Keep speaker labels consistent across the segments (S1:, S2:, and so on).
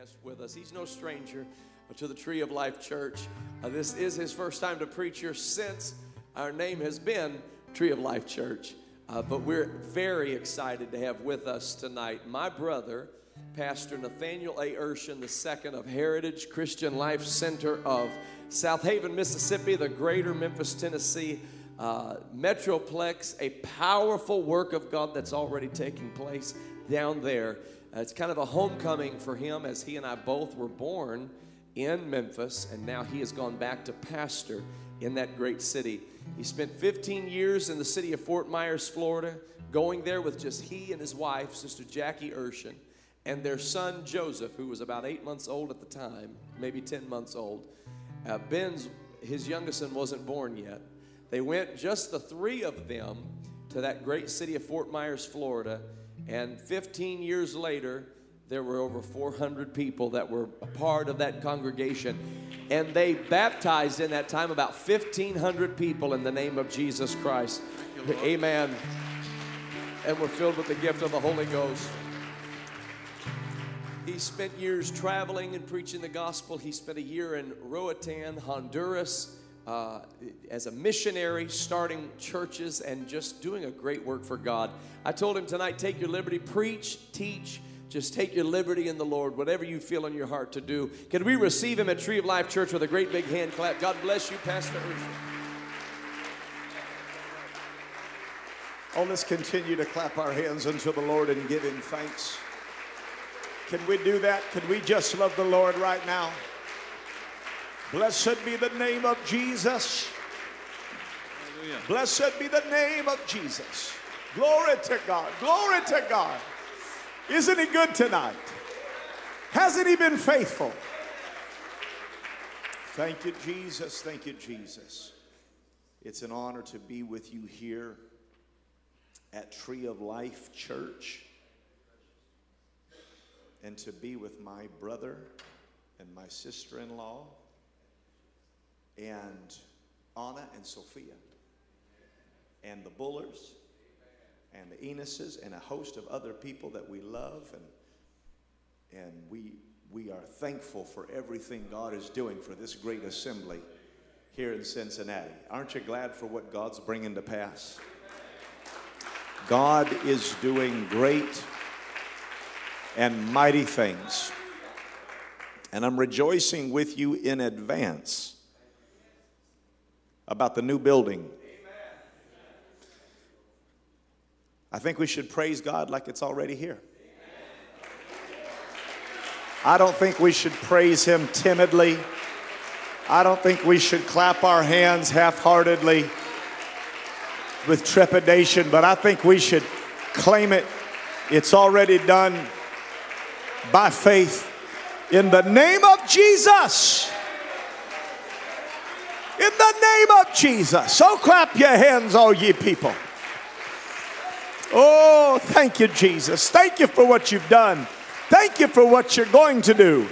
S1: guest with us. He's no stranger to the Tree of Life Church. Uh, this is his first time to preach here since our name has been Tree of Life Church. Uh, but we're very excited to have with us tonight my brother, Pastor Nathaniel A. Urshan II of Heritage Christian Life Center of Southaven, Mississippi, the greater Memphis, Tennessee uh, Metroplex, a powerful work of God that's already taking place down there. Uh, it's kind of a homecoming for him as he and I both were born in Memphis, and now he has gone back to pastor in that great city. He spent 15 years in the city of Fort Myers, Florida, going there with just he and his wife, Sister Jackie Urshan, and their son Joseph, who was about eight months old at the time, maybe 10 months old. Uh, Ben's, his youngest son, wasn't born yet. They went, just the three of them, to that great city of Fort Myers, Florida and 15 years later, there were over 400 people that were a part of that congregation. And they baptized in that time about 1,500 people in the name of Jesus Christ. You, Amen. And were filled with the gift of the Holy Ghost. He spent years traveling and preaching the gospel. He spent a year in Roatan, Honduras uh, as a missionary, starting churches, and just doing a great work for God. I told him tonight take your liberty, preach, teach. Just take your liberty in the Lord, whatever you feel in your heart to do. Can we receive him at Tree of Life Church with a great big hand clap? God bless you, Pastor
S2: Oh, let's continue to clap our hands unto the Lord and give him thanks. Can we do that? Can we just love the Lord right now? Blessed be the name of Jesus. Hallelujah. Blessed be the name of Jesus. Glory to God. Glory to God. Isn't he good tonight? Hasn't he been faithful? Thank you, Jesus. Thank you, Jesus. It's an honor to be with you here at Tree of Life Church and to be with my brother and my sister in law and Anna and Sophia and the Bullers and the Enuses and a host of other people that we love and and we we are thankful for everything God is doing for this great assembly here in Cincinnati. Aren't you glad for what God's bringing to pass? God is doing great and mighty things. And I'm rejoicing with you in advance about the new building. I think we should praise God like it's already here. I don't think we should praise Him timidly. I don't think we should clap our hands half heartedly with trepidation, but I think we should claim it. It's already done by faith in the name of Jesus. In the name of Jesus. So clap your hands, all ye people. Oh, thank you, Jesus. Thank you for what you've done. Thank you for what you're going to do.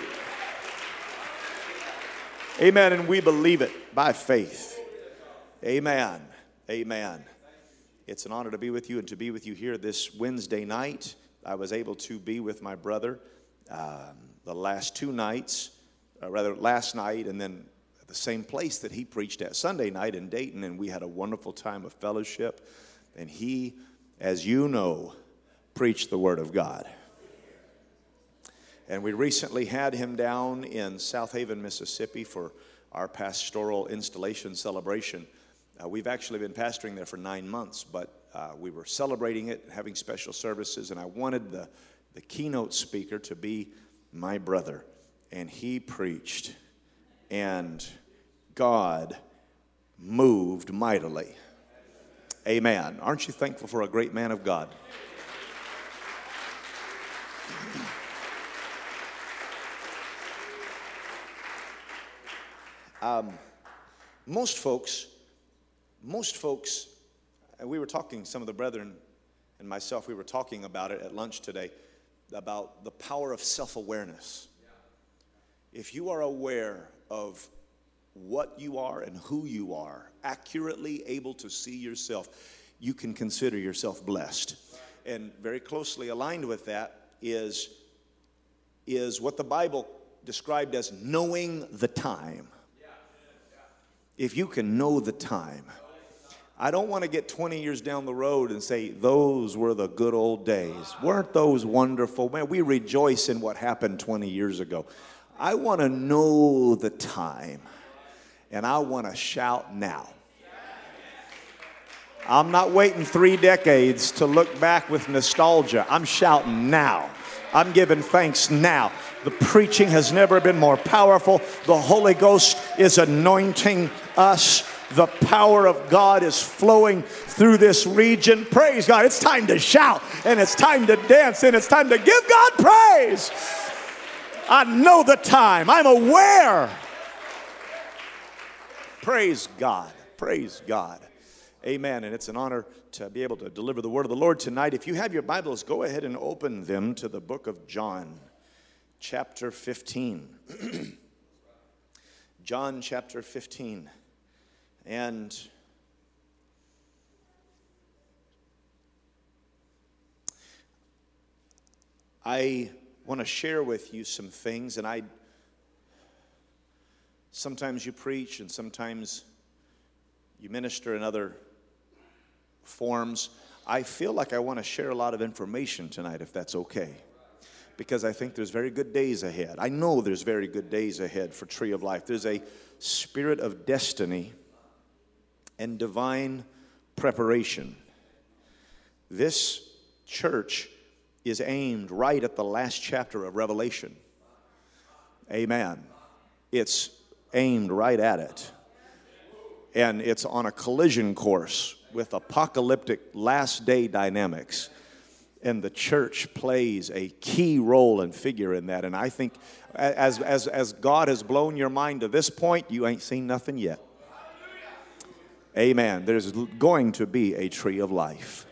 S2: Amen. And we believe it by faith. Amen. Amen. It's an honor to be with you and to be with you here this Wednesday night. I was able to be with my brother um, the last two nights, uh, rather, last night and then the same place that he preached at Sunday night in Dayton, and we had a wonderful time of fellowship. And he, as you know, preached the Word of God. And we recently had him down in Southaven, Mississippi for our pastoral installation celebration. Uh, we've actually been pastoring there for nine months, but uh, we were celebrating it, having special services, and I wanted the, the keynote speaker to be my brother. And he preached. And God moved mightily. Amen. Aren't you thankful for a great man of God? Um, most folks, most folks, we were talking, some of the brethren and myself, we were talking about it at lunch today, about the power of self awareness. If you are aware of what you are and who you are, accurately able to see yourself, you can consider yourself blessed. And very closely aligned with that is is what the Bible described as knowing the time. If you can know the time, I don't want to get 20 years down the road and say, those were the good old days. Weren't those wonderful? Man, we rejoice in what happened 20 years ago. I want to know the time, and I want to shout now. I'm not waiting three decades to look back with nostalgia. I'm shouting now. I'm giving thanks now. The preaching has never been more powerful. The Holy Ghost is anointing us. The power of God is flowing through this region. Praise God. It's time to shout and it's time to dance and it's time to give God praise. I know the time, I'm aware. Praise God. Praise God. Amen. And it's an honor to be able to deliver the word of the Lord tonight. If you have your Bibles, go ahead and open them to the book of John, chapter 15. John chapter 15. And I want to share with you some things, and I sometimes you preach, and sometimes you minister in other forms. I feel like I want to share a lot of information tonight, if that's okay. Because I think there's very good days ahead. I know there's very good days ahead for Tree of Life. There's a spirit of destiny and divine preparation. This church is aimed right at the last chapter of Revelation. Amen. It's aimed right at it. And it's on a collision course with apocalyptic last day dynamics. And the church plays a key role and figure in that. And I think as, as, as God has blown your mind to this point, you ain't seen nothing yet. Amen. There's going to be a tree of life.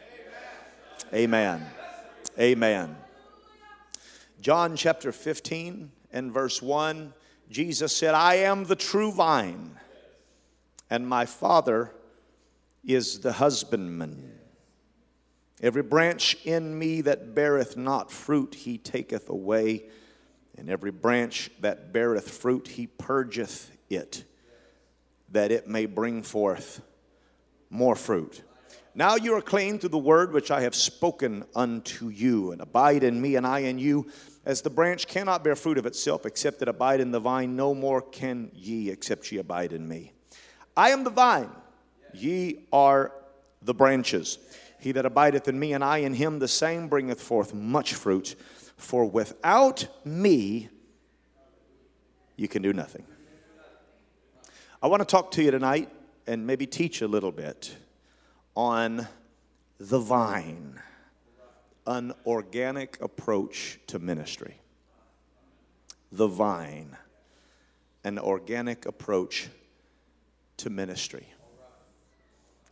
S2: Amen. Amen. John chapter 15 and verse 1, Jesus said, I am the true vine, and my Father is the husbandman. Every branch in me that beareth not fruit, he taketh away, and every branch that beareth fruit, he purgeth it, that it may bring forth more fruit. Now you are clean through the word which I have spoken unto you, and abide in me, and I in you. As the branch cannot bear fruit of itself except it abide in the vine, no more can ye except ye abide in me. I am the vine, Ye are the branches. He that abideth in me and I in him, the same bringeth forth much fruit. For without me, you can do nothing. I want to talk to you tonight and maybe teach a little bit on the vine, an organic approach to ministry. The vine, an organic approach to ministry.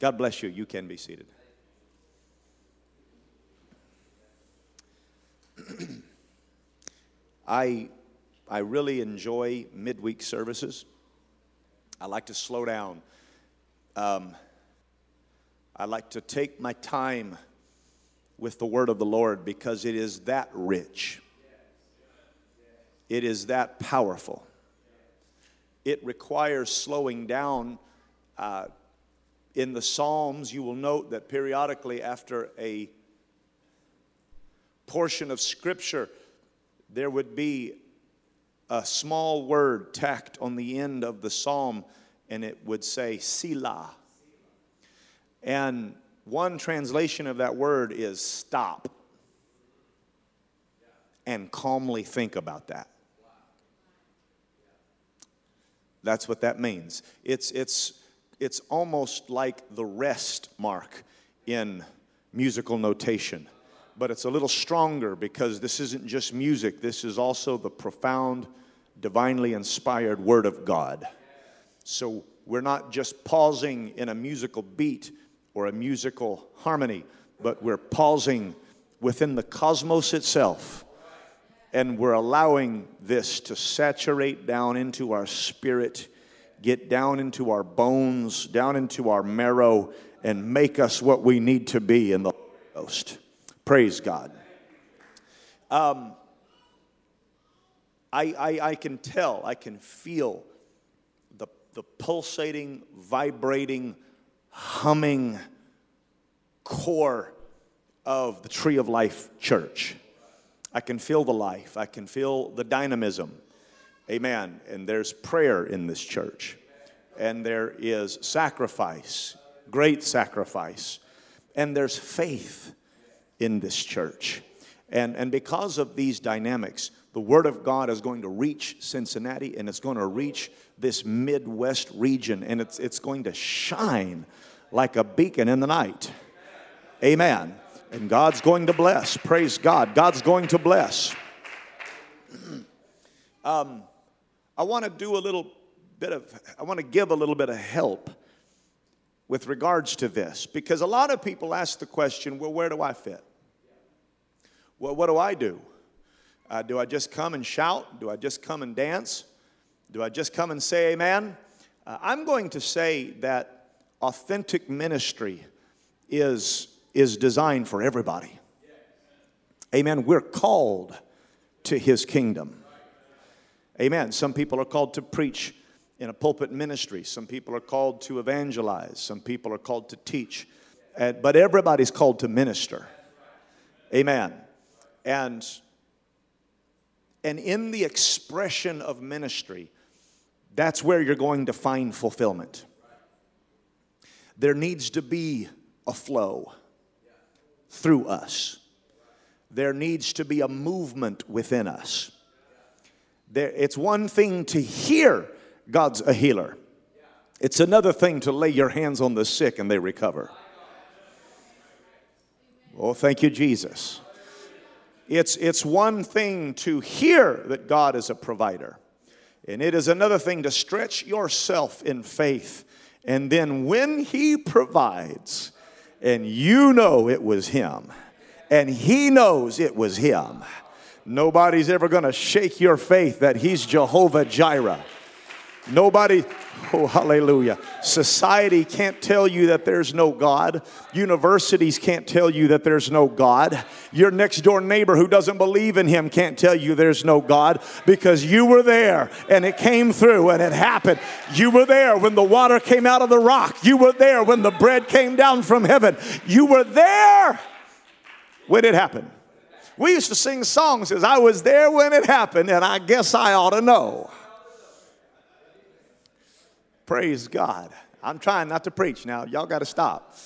S2: God bless you. You can be seated. I, I really enjoy midweek services. I like to slow down. Um, I like to take my time with the word of the Lord because it is that rich. It is that powerful. It requires slowing down uh, in the Psalms, you will note that periodically after a portion of Scripture, there would be a small word tacked on the end of the psalm, and it would say Selah. And one translation of that word is stop and calmly think about that. That's what that means. It's, it's it's almost like the rest mark in musical notation. But it's a little stronger because this isn't just music, this is also the profound, divinely inspired Word of God. So we're not just pausing in a musical beat or a musical harmony, but we're pausing within the cosmos itself. And we're allowing this to saturate down into our spirit get down into our bones, down into our marrow, and make us what we need to be in the Ghost. Praise God. Um, I, I, I can tell, I can feel the, the pulsating, vibrating, humming core of the Tree of Life Church. I can feel the life, I can feel the dynamism. Amen. And there's prayer in this church, and there is sacrifice, great sacrifice, and there's faith in this church. And, and because of these dynamics, the Word of God is going to reach Cincinnati and it's going to reach this Midwest region and it's, it's going to shine like a beacon in the night. Amen. And God's going to bless. Praise God. God's going to bless. um, I want to do a little bit of, I want to give a little bit of help with regards to this because a lot of people ask the question well, where do I fit? Well, what do I do? Uh, do I just come and shout? Do I just come and dance? Do I just come and say amen? Uh, I'm going to say that authentic ministry is, is designed for everybody. Amen. We're called to his kingdom. Amen. Some people are called to preach in a pulpit ministry, some people are called to evangelize, some people are called to teach, and, but everybody's called to minister. Amen. And and in the expression of ministry, that's where you're going to find fulfillment. There needs to be a flow through us, there needs to be a movement within us. There, it's one thing to hear God's a healer, it's another thing to lay your hands on the sick and they recover. Oh, thank you, Jesus. It's, it's one thing to hear that God is a provider, and it is another thing to stretch yourself in faith. And then when He provides, and you know it was Him, and He knows it was Him, nobody's ever gonna shake your faith that He's Jehovah Jireh. Nobody, oh, hallelujah. Society can't tell you that there's no God. Universities can't tell you that there's no God. Your next door neighbor who doesn't believe in Him can't tell you there's no God because you were there and it came through and it happened. You were there when the water came out of the rock. You were there when the bread came down from heaven. You were there when it happened. We used to sing songs as I was there when it happened, and I guess I ought to know. Praise God. I'm trying not to preach now. Y'all got to stop.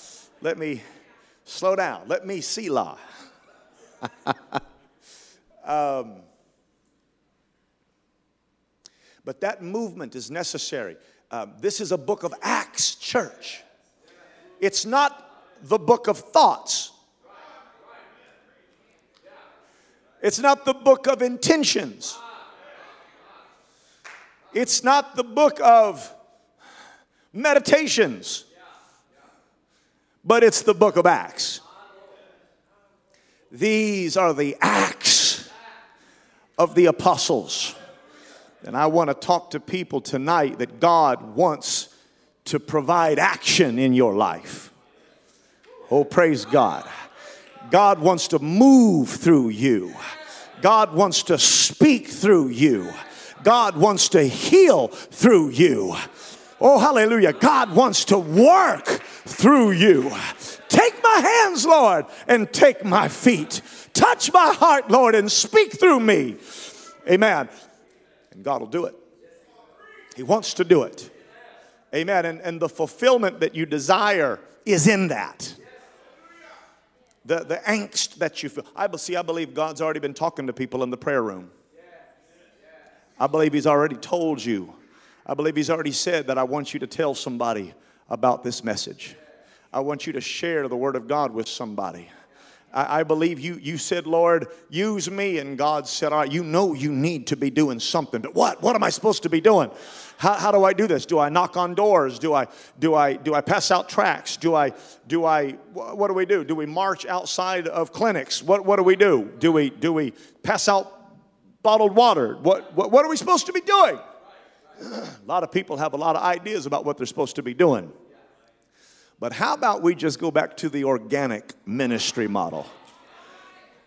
S2: Let me slow down. Let me Selah. um, but that movement is necessary. Um, this is a book of Acts, church. It's not the book of thoughts. It's not the book of intentions. It's not the book of meditations, but it's the book of Acts. These are the acts of the apostles. And I want to talk to people tonight that God wants to provide action in your life. Oh, praise God. God wants to move through you. God wants to speak through you. God wants to heal through you. Oh, hallelujah. God wants to work through you. Take my hands, Lord, and take my feet. Touch my heart, Lord, and speak through me. Amen. And God will do it. He wants to do it. Amen. And, and the fulfillment that you desire is in that. The, the angst that you feel. I see, I believe God's already been talking to people in the prayer room. I believe He's already told you I believe he's already said that I want you to tell somebody about this message. I want you to share the word of God with somebody. I, I believe you, you said, Lord, use me. And God said, All right, you know you need to be doing something. But what? What am I supposed to be doing? How, how do I do this? Do I knock on doors? Do I, do I, do I pass out tracts? Do I, do I, what do we do? Do we march outside of clinics? What, what do we do? Do we, do we pass out bottled water? What, what, what are we supposed to be doing? a lot of people have a lot of ideas about what they're supposed to be doing. But how about we just go back to the organic ministry model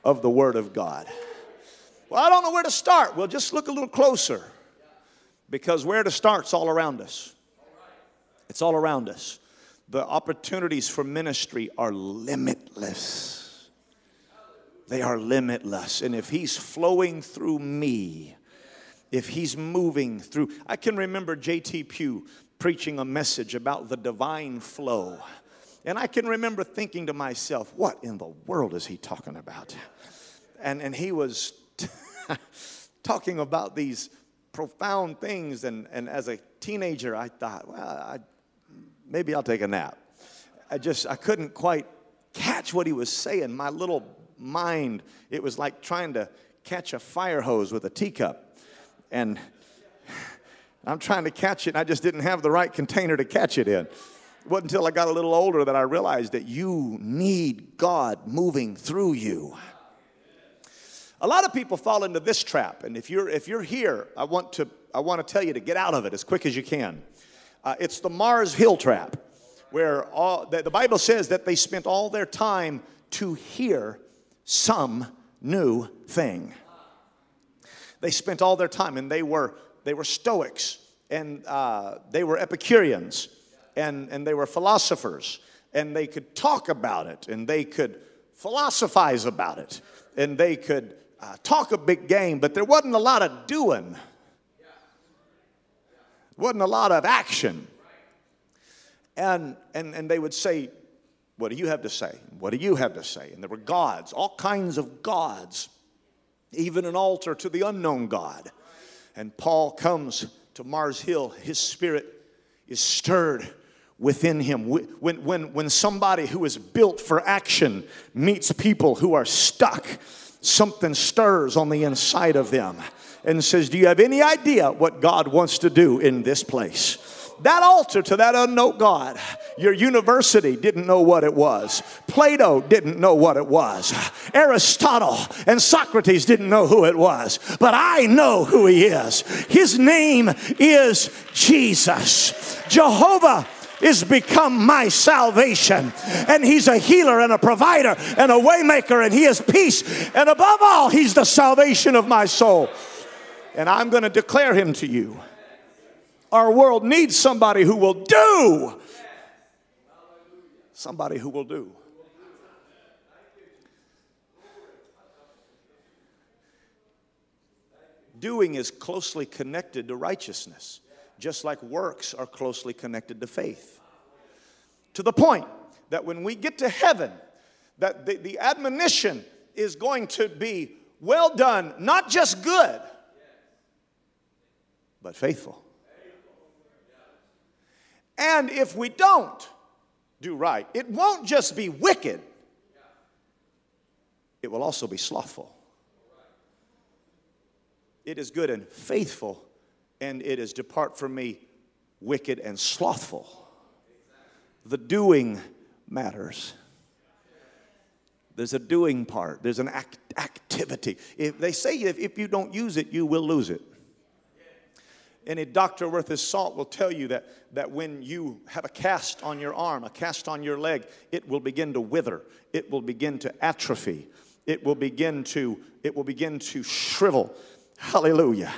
S2: of the Word of God? Well, I don't know where to start. Well, just look a little closer because where to start's all around us. It's all around us. The opportunities for ministry are limitless. They are limitless. And if He's flowing through me, if He's moving through, I can remember J.T. Pugh preaching a message about the divine flow. And I can remember thinking to myself, what in the world is he talking about? And, and he was talking about these profound things. And, and as a teenager, I thought, well, I, maybe I'll take a nap. I just, I couldn't quite catch what he was saying. My little mind, it was like trying to catch a fire hose with a teacup. And I'm trying to catch it, and I just didn't have the right container to catch it in. It wasn't until I got a little older that I realized that you need God moving through you. A lot of people fall into this trap, and if you're if you're here, I want to I want to tell you to get out of it as quick as you can. Uh, it's the Mars Hill trap, where all, the, the Bible says that they spent all their time to hear some new thing. They spent all their time, and they were they were Stoics, and uh, they were Epicureans, and, and they were philosophers, and they could talk about it, and they could philosophize about it, and they could uh, talk a big game, but there wasn't a lot of doing. Wasn't a lot of action. And, and, and they would say, What do you have to say? What do you have to say? And there were gods, all kinds of gods, even an altar to the unknown God. And Paul comes to Mars Hill, his spirit is stirred within him. When, when, when somebody who is built for action meets people who are stuck, something stirs on the inside of them and says, Do you have any idea what God wants to do in this place? That altar to that unknown God, your university didn't know what it was. Plato didn't know what it was. Aristotle and Socrates didn't know who it was. But I know who he is. His name is Jesus. Jehovah is become my salvation. And he's a healer and a provider and a waymaker and he is peace. And above all, he's the salvation of my soul. And I'm going to declare him to you. Our world needs somebody who will do. Somebody who will do. Doing is closely connected to righteousness just like works are closely connected to faith. To the point that when we get to heaven, that the, the admonition is going to be well done, not just good, but faithful. And if we don't do right, it won't just be wicked, it will also be slothful. It is good and faithful and it is depart from me, wicked and slothful. The doing matters. There's a doing part, there's an act, activity. If they say if, if you don't use it, you will lose it. Any doctor worth his salt will tell you that, that when you have a cast on your arm, a cast on your leg, it will begin to wither. It will begin to atrophy. It will begin to, it will begin to shrivel. Hallelujah.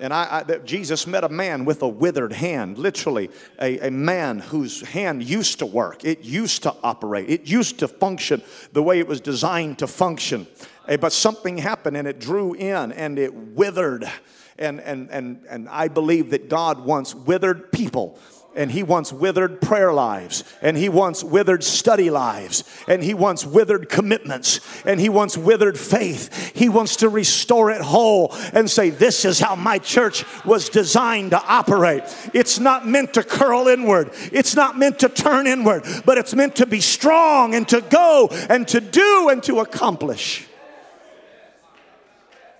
S2: And I, I, Jesus met a man with a withered hand, literally, a, a man whose hand used to work. It used to operate. It used to function the way it was designed to function. Eh, but something happened and it drew in and it withered. And, and, and, and I believe that God wants withered people and he wants withered prayer lives, and he wants withered study lives, and he wants withered commitments, and he wants withered faith. He wants to restore it whole and say, This is how my church was designed to operate. It's not meant to curl inward, it's not meant to turn inward, but it's meant to be strong and to go and to do and to accomplish.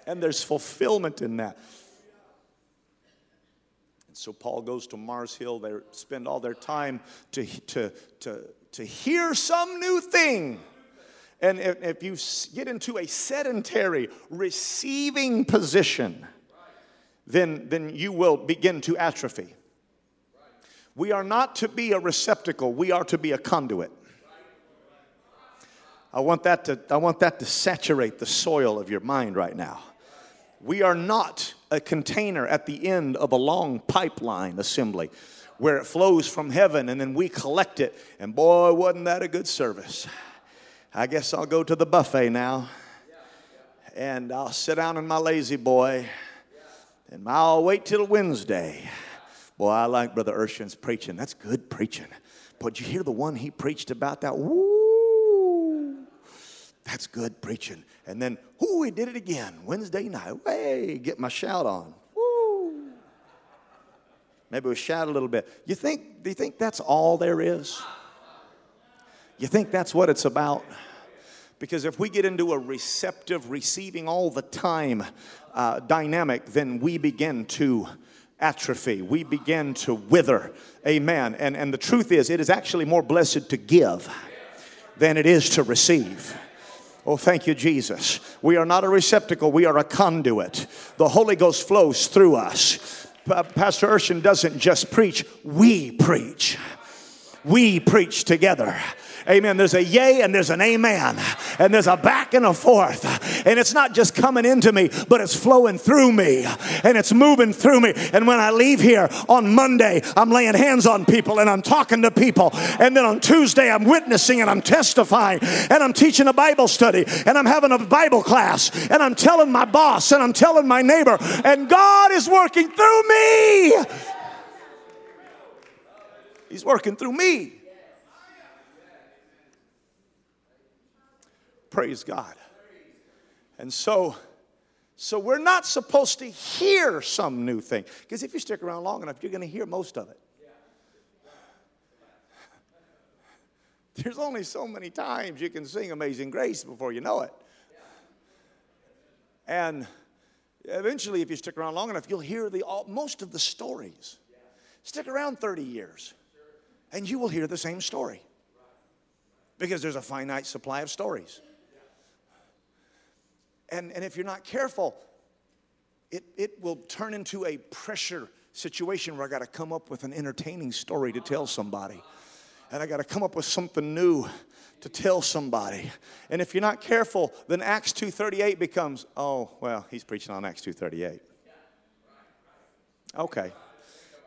S2: And there's fulfillment in that. So Paul goes to Mars Hill. They spend all their time to, to, to, to hear some new thing. And if, if you get into a sedentary receiving position, then, then you will begin to atrophy. We are not to be a receptacle, we are to be a conduit. I want that to, I want that to saturate the soil of your mind right now. We are not a container at the end of a long pipeline assembly where it flows from heaven and then we collect it. And boy, wasn't that a good service. I guess I'll go to the buffet now and I'll sit down in my lazy boy and I'll wait till Wednesday. Boy, I like Brother Urshan's preaching. That's good preaching. But you hear the one he preached about that? Woo! That's good preaching. And then, whoo, he did it again Wednesday night. Hey, get my shout on. Woo! Maybe we shout a little bit. You think, do you think that's all there is? You think that's what it's about? Because if we get into a receptive, receiving all the time uh, dynamic, then we begin to atrophy. We begin to wither. Amen. And, and the truth is, it is actually more blessed to give than it is to receive. Oh, thank you, Jesus. We are not a receptacle, we are a conduit. The Holy Ghost flows through us. Pastor Urshan doesn't just preach, we preach. We preach together. Amen. There's a yay and there's an amen. And there's a back and a forth. And it's not just coming into me, but it's flowing through me. And it's moving through me. And when I leave here on Monday, I'm laying hands on people and I'm talking to people. And then on Tuesday, I'm witnessing and I'm testifying. And I'm teaching a Bible study. And I'm having a Bible class. And I'm telling my boss and I'm telling my neighbor. And God is working through me. He's working through me. Praise God. And so, so we're not supposed to hear some new thing. Because if you stick around long enough, you're going to hear most of it. There's only so many times you can sing Amazing Grace before you know it. And eventually, if you stick around long enough, you'll hear the, all, most of the stories. Stick around 30 years, and you will hear the same story. Because there's a finite supply of stories. And, and if you're not careful, it, it will turn into a pressure situation where I got to come up with an entertaining story to tell somebody. And I got to come up with something new to tell somebody. And if you're not careful, then Acts 2:38 becomes, "Oh, well, he's preaching on Acts 2:38." Okay.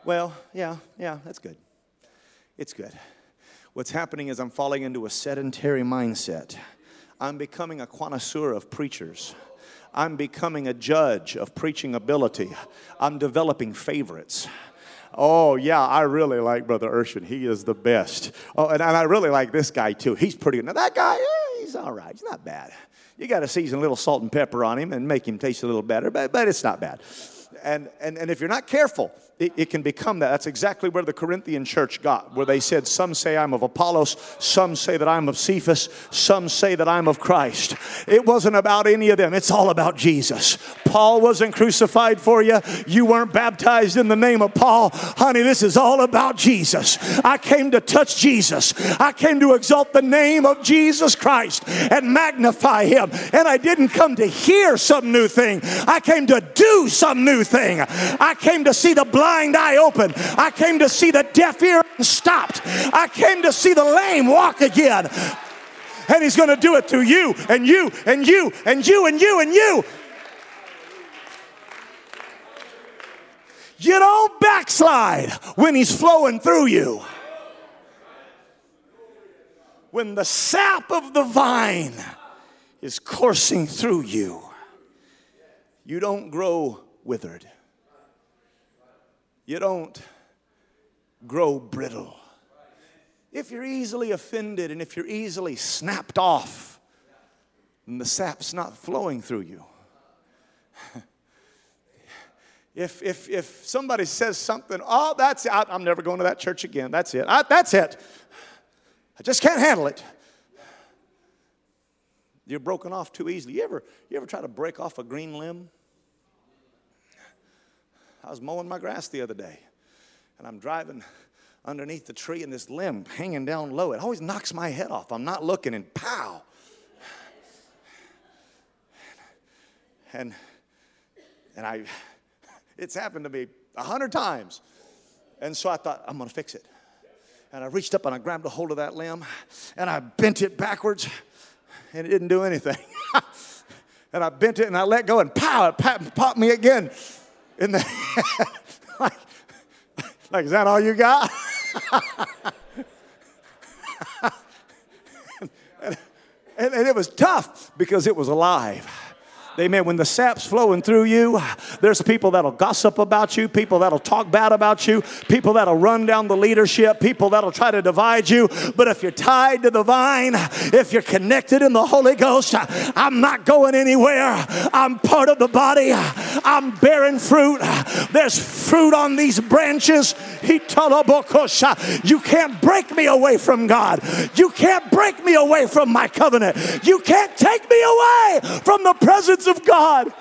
S2: Well, yeah, yeah, that's good. It's good. What's happening is I'm falling into a sedentary mindset. I'm becoming a connoisseur of preachers. I'm becoming a judge of preaching ability. I'm developing favorites. Oh, yeah, I really like Brother Urshan. He is the best. Oh, and, and I really like this guy too. He's pretty good. Now, that guy, eh, he's all right. He's not bad. You got to season a little salt and pepper on him and make him taste a little better, but, but it's not bad. And, and, and if you're not careful, it, it, can become that. That's exactly where the Corinthian church got, where they said, Some say I'm of Apollos, some say that I'm of Cephas, some say that I'm of Christ. It wasn't about any of them, it's all about Jesus. Paul wasn't crucified for you, you weren't baptized in the name of Paul. Honey, this is all about Jesus. I came to touch Jesus, I came to exalt the name of Jesus Christ and magnify him. And I didn't come to hear some new thing, I came to do some new thing. I came to see the blind blind eye open. I came to see the deaf ear stopped. I came to see the lame walk again. And he's going to do it through you and you and you and you and you and you. You don't backslide when he's flowing through you. When the sap of the vine is coursing through you, you don't grow withered you don't grow brittle. If you're easily offended and if you're easily snapped off, then the sap's not flowing through you. if, if, if somebody says something, oh, that's it, I, am never going to that church again. That's it. I, that's it. I just can't handle it. You're broken off too easily. You ever, you ever try to break off a green limb? I was mowing my grass the other day, and I'm driving underneath the tree, and this limb hanging down low. It always knocks my head off. I'm not looking, and pow. And and I, it's happened to me a hundred times, and so I thought I'm gonna fix it. And I reached up and I grabbed a hold of that limb, and I bent it backwards, and it didn't do anything. And I bent it and I let go and pow, it popped me again in the like, like, is that all you got? and, and, and it was tough because it was alive. Amen. When the sap's flowing through you, there's people that'll gossip about you, people that'll talk bad about you, people that'll run down the leadership, people that'll try to divide you. But if you're tied to the vine, if you're connected in the Holy Ghost, I'm not going anywhere. I'm part of the body. I'm bearing fruit. There's fruit on these branches. You can't break me away from God. You can't break me away from my covenant. You can't take me away from the presence of God.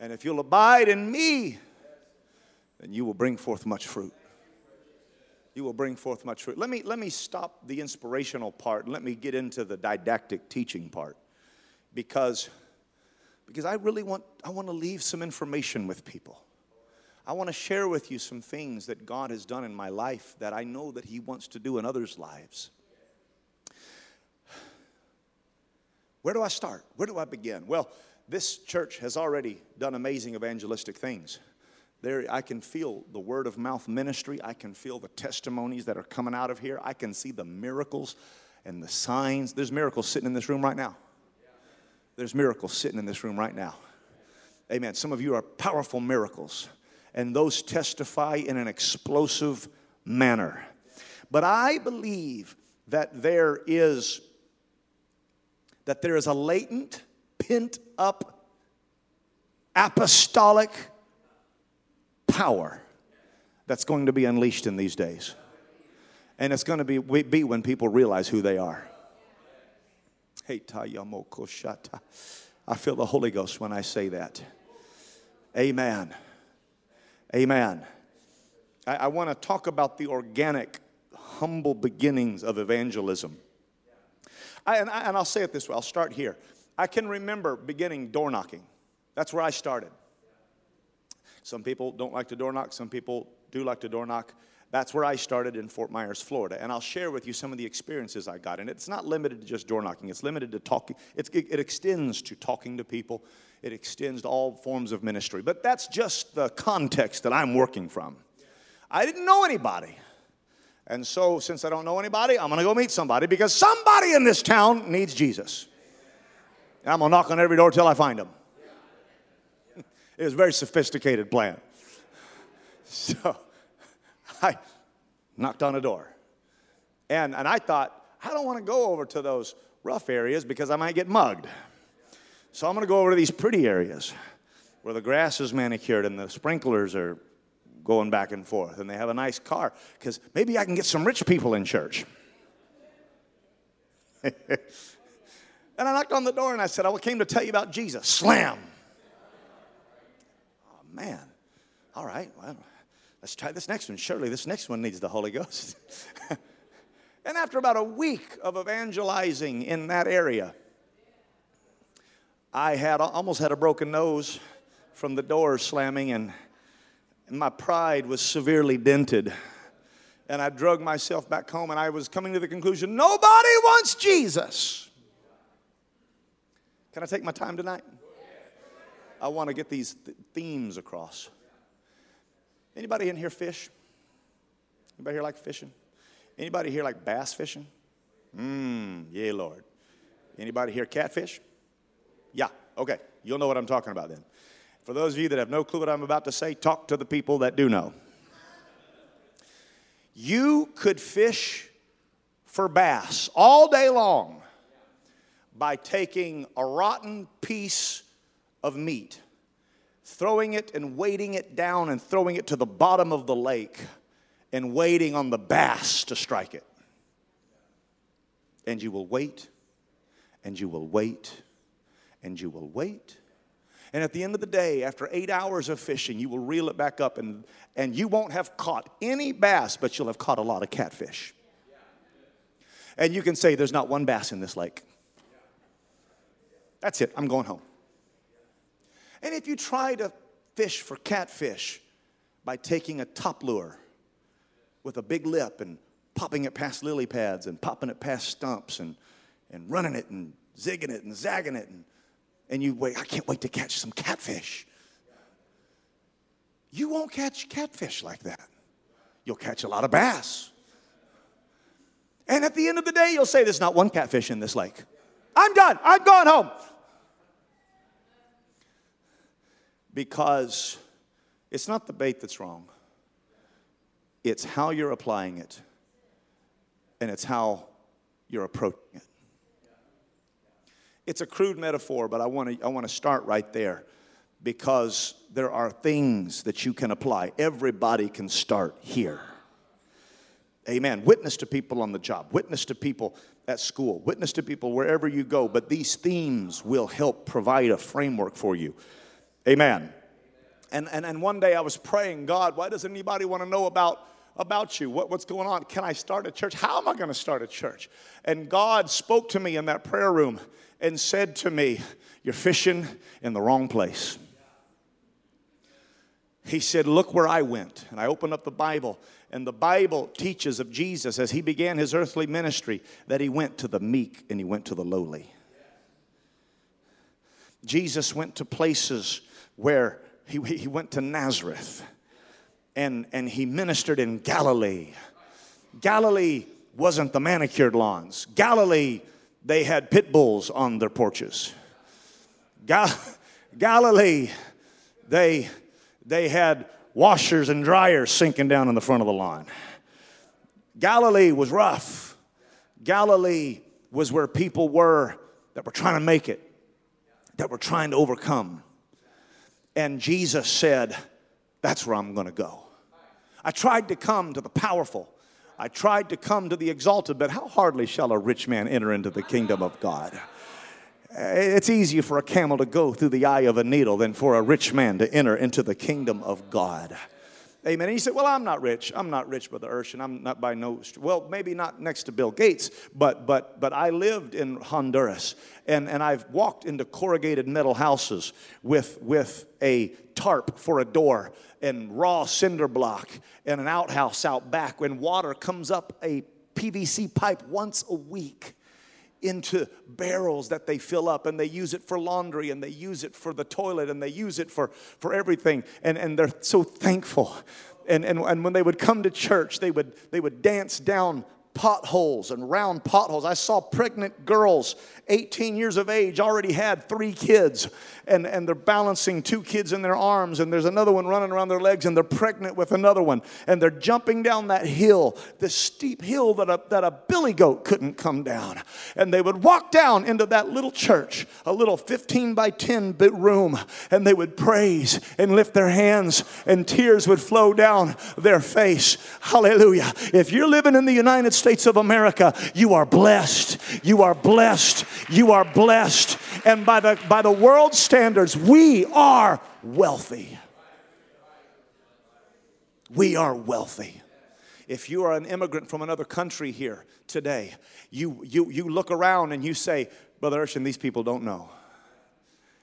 S2: And if you'll abide in me, then you will bring forth much fruit. You will bring forth much fruit. Let me, let me stop the inspirational part and let me get into the didactic teaching part. Because, because I really want, I want to leave some information with people. I want to share with you some things that God has done in my life that I know that He wants to do in others' lives. Where do I start? Where do I begin? Well, this church has already done amazing evangelistic things. There, I can feel the word of mouth ministry. I can feel the testimonies that are coming out of here. I can see the miracles and the signs. There's miracles sitting in this room right now. There's miracles sitting in this room right now. Amen. Some of you are powerful miracles and those testify in an explosive manner. But I believe that there is that there is a latent, pent up apostolic power that's going to be unleashed in these days. And it's going to be, be when people realize who they are. Hey, I feel the Holy Ghost when I say that. Amen. Amen. I, I want to talk about the organic, humble beginnings of evangelism. I, and, I, and I'll say it this way I'll start here. I can remember beginning door knocking. That's where I started. Some people don't like to door knock, some people do like to door knock. That's where I started in Fort Myers, Florida. And I'll share with you some of the experiences I got. And it's not limited to just door knocking, it's limited to talking, it, it extends to talking to people, it extends to all forms of ministry. But that's just the context that I'm working from. I didn't know anybody. And so, since I don't know anybody, I'm going to go meet somebody because somebody in this town needs Jesus. And I'm going to knock on every door till I find him. it was a very sophisticated plan. So, I knocked on a door. And, and I thought, I don't want to go over to those rough areas because I might get mugged. So I'm going to go over to these pretty areas where the grass is manicured and the sprinklers are going back and forth and they have a nice car because maybe I can get some rich people in church. and I knocked on the door and I said, I came to tell you about Jesus. Slam. Oh, man. All right. Well, let's try this next one. Surely this next one needs the Holy Ghost. and after about a week of evangelizing in that area, I had almost had a broken nose from the door slamming, and, my pride was severely dented. And I drug myself back home, and I was coming to the conclusion nobody wants Jesus. Can I take my time tonight? I want to get these th- themes across. Anybody in here fish? Anybody here like fishing? Anybody here like bass fishing? Mmm, yeah, Lord. Anybody here catfish? Yeah, okay. You'll know what I'm talking about then. For those of you that have no clue what I'm about to say, talk to the people that do know. You could fish for bass all day long by taking a rotten piece of meat, throwing it and weighting it down and throwing it to the bottom of the lake and waiting on the bass to strike it. And you will wait and you will wait and you will wait. And at the end of the day, after eight hours of fishing, you will reel it back up and, and you won't have caught any bass, but you'll have caught a lot of catfish. And you can say, There's not one bass in this lake. That's it, I'm going home. And if you try to fish for catfish by taking a top lure with a big lip and popping it past lily pads and popping it past stumps and, and running it and zigging it and zagging it. And, and you wait, I can't wait to catch some catfish. You won't catch catfish like that. You'll catch a lot of bass. And at the end of the day, you'll say, There's not one catfish in this lake. I'm done. I'm going home. Because it's not the bait that's wrong, it's how you're applying it, and it's how you're approaching it. It's a crude metaphor, but I want to I want to start right there because there are things that you can apply. Everybody can start here. Amen. Witness to people on the job, witness to people at school, witness to people wherever you go, but these themes will help provide a framework for you. Amen. And, and, and one day I was praying, God, why does anybody want to know about, about you? What, what's going on? Can I start a church? How am I going to start a church? And God spoke to me in that prayer room and said to me, You're fishing in the wrong place. He said, Look where I went. And I opened up the Bible, and the Bible teaches of Jesus as he began his earthly ministry that he went to the meek and he went to the lowly. Jesus went to places where he, he went to Nazareth and, and he ministered in Galilee. Galilee wasn't the manicured lawns, Galilee, they had pit bulls on their porches. Gal- Galilee, they, they had washers and dryers sinking down in the front of the lawn. Galilee was rough. Galilee was where people were that were trying to make it, that were trying to overcome. And Jesus said, That's where I'm going to go. I tried to come to the powerful. I tried to come to the exalted, but how hardly shall a rich man enter into the kingdom of God? It's easier for a camel to go through the eye of a needle than for a rich man to enter into the kingdom of God. Amen. And he said, Well, I'm not rich. I'm not rich, Brother Urshan. I'm not by no well, maybe not next to Bill Gates, but but but I lived in Honduras and, and I've walked into corrugated metal houses with with a tarp for a door and raw cinder block and an outhouse out back when water comes up a PVC pipe once a week into barrels that they fill up and they use it for laundry and they use it for the toilet and they use it for, for everything. And, and they're so thankful. And, and, and when they would come to church, they would, they would dance down potholes and round potholes. I saw pregnant girls, 18 years of age, already had three kids, and, and they're balancing two kids in their arms, and there's another one running around their legs, and they're pregnant with another one, and they're jumping down that hill, this steep hill that a, that a billy goat couldn't come down. And they would walk down into that little church, a little 15 by 10 bit room, and they would praise and lift their hands, and tears would flow down their face. Hallelujah. If you're living in the United States of America, you are blessed. You are blessed. You are blessed. And by the, by the world standards, we are wealthy. We are wealthy. If you are an immigrant from another country here today, you, you, you look around and you say, Brother Urshan, these people don't know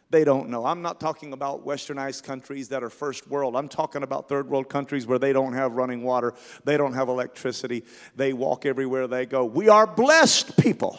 S2: they don't know. I'm not talking about westernized countries that are first world. I'm talking about third world countries where they don't have running water, they don't have electricity, they walk everywhere they go. We are blessed people.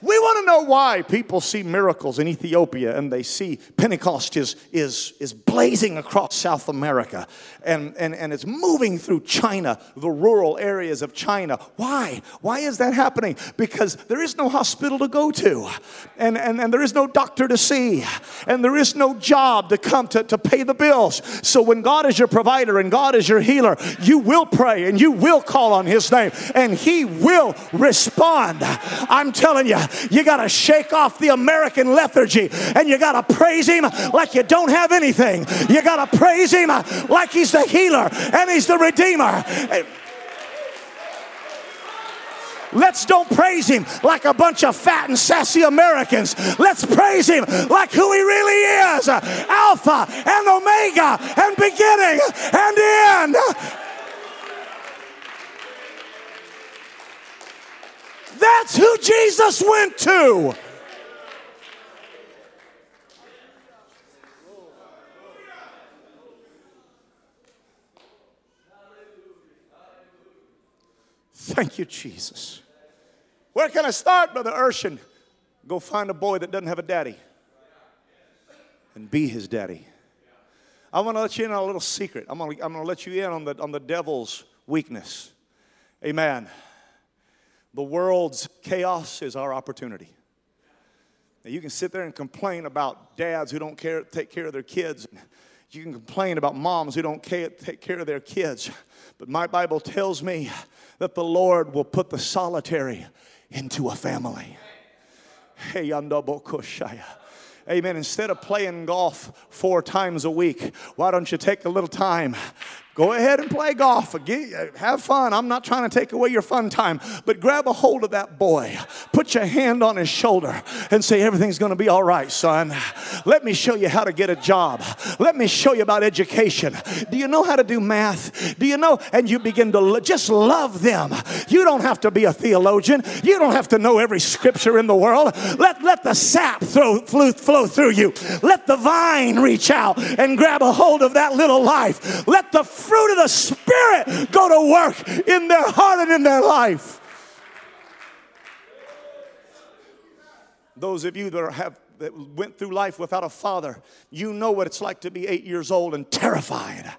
S2: We want to know why people see miracles in Ethiopia and they see Pentecost is, is, is blazing across South America and, and, and it's moving through China, the rural areas of China. Why? Why is that happening? Because there is no hospital to go to and, and, and there is no doctor to see and there is no job to come to, to pay the bills. So when God is your provider and God is your healer, you will pray and you will call on His name and He will respond. I'm telling you, you got to shake off the American lethargy and you got to praise Him like you don't have anything. You got to praise Him like He's the healer and He's the Redeemer. Let's don't praise him like a bunch of fat and sassy Americans. Let's praise him like who he really is Alpha and Omega and beginning and end. That's who Jesus went to. Thank you, Jesus. Where can I start, Brother Urshan? Go find a boy that doesn't have a daddy and be his daddy. I want to let you in on a little secret. I'm going to, let you in on the, on the devil's weakness. Amen. The world's chaos is our opportunity. Now, you can sit there and complain about dads who don't care, take care of their kids. You can complain about moms who don't care, take care of their kids. But my Bible tells me that the Lord will put the solitary into a family. Hey, Amen. Instead of playing golf four times a week, why don't you take a little time Go ahead and play golf. Have fun. I'm not trying to take away your fun time, but grab a hold of that boy. Put your hand on his shoulder and say, Everything's going to be all right, son. Let me show you how to get a job. Let me show you about education. Do you know how to do math? Do you know? And you begin to just love them. You don't have to be a theologian, you don't have to know every scripture in the world. Let, let the sap throw, flow, flow through you. Let the vine reach out and grab a hold of that little life. Let the fruit of the Spirit go to work in their heart and in their life. Those of you that have that went through life without a father, you know what it's like to be eight years old and terrified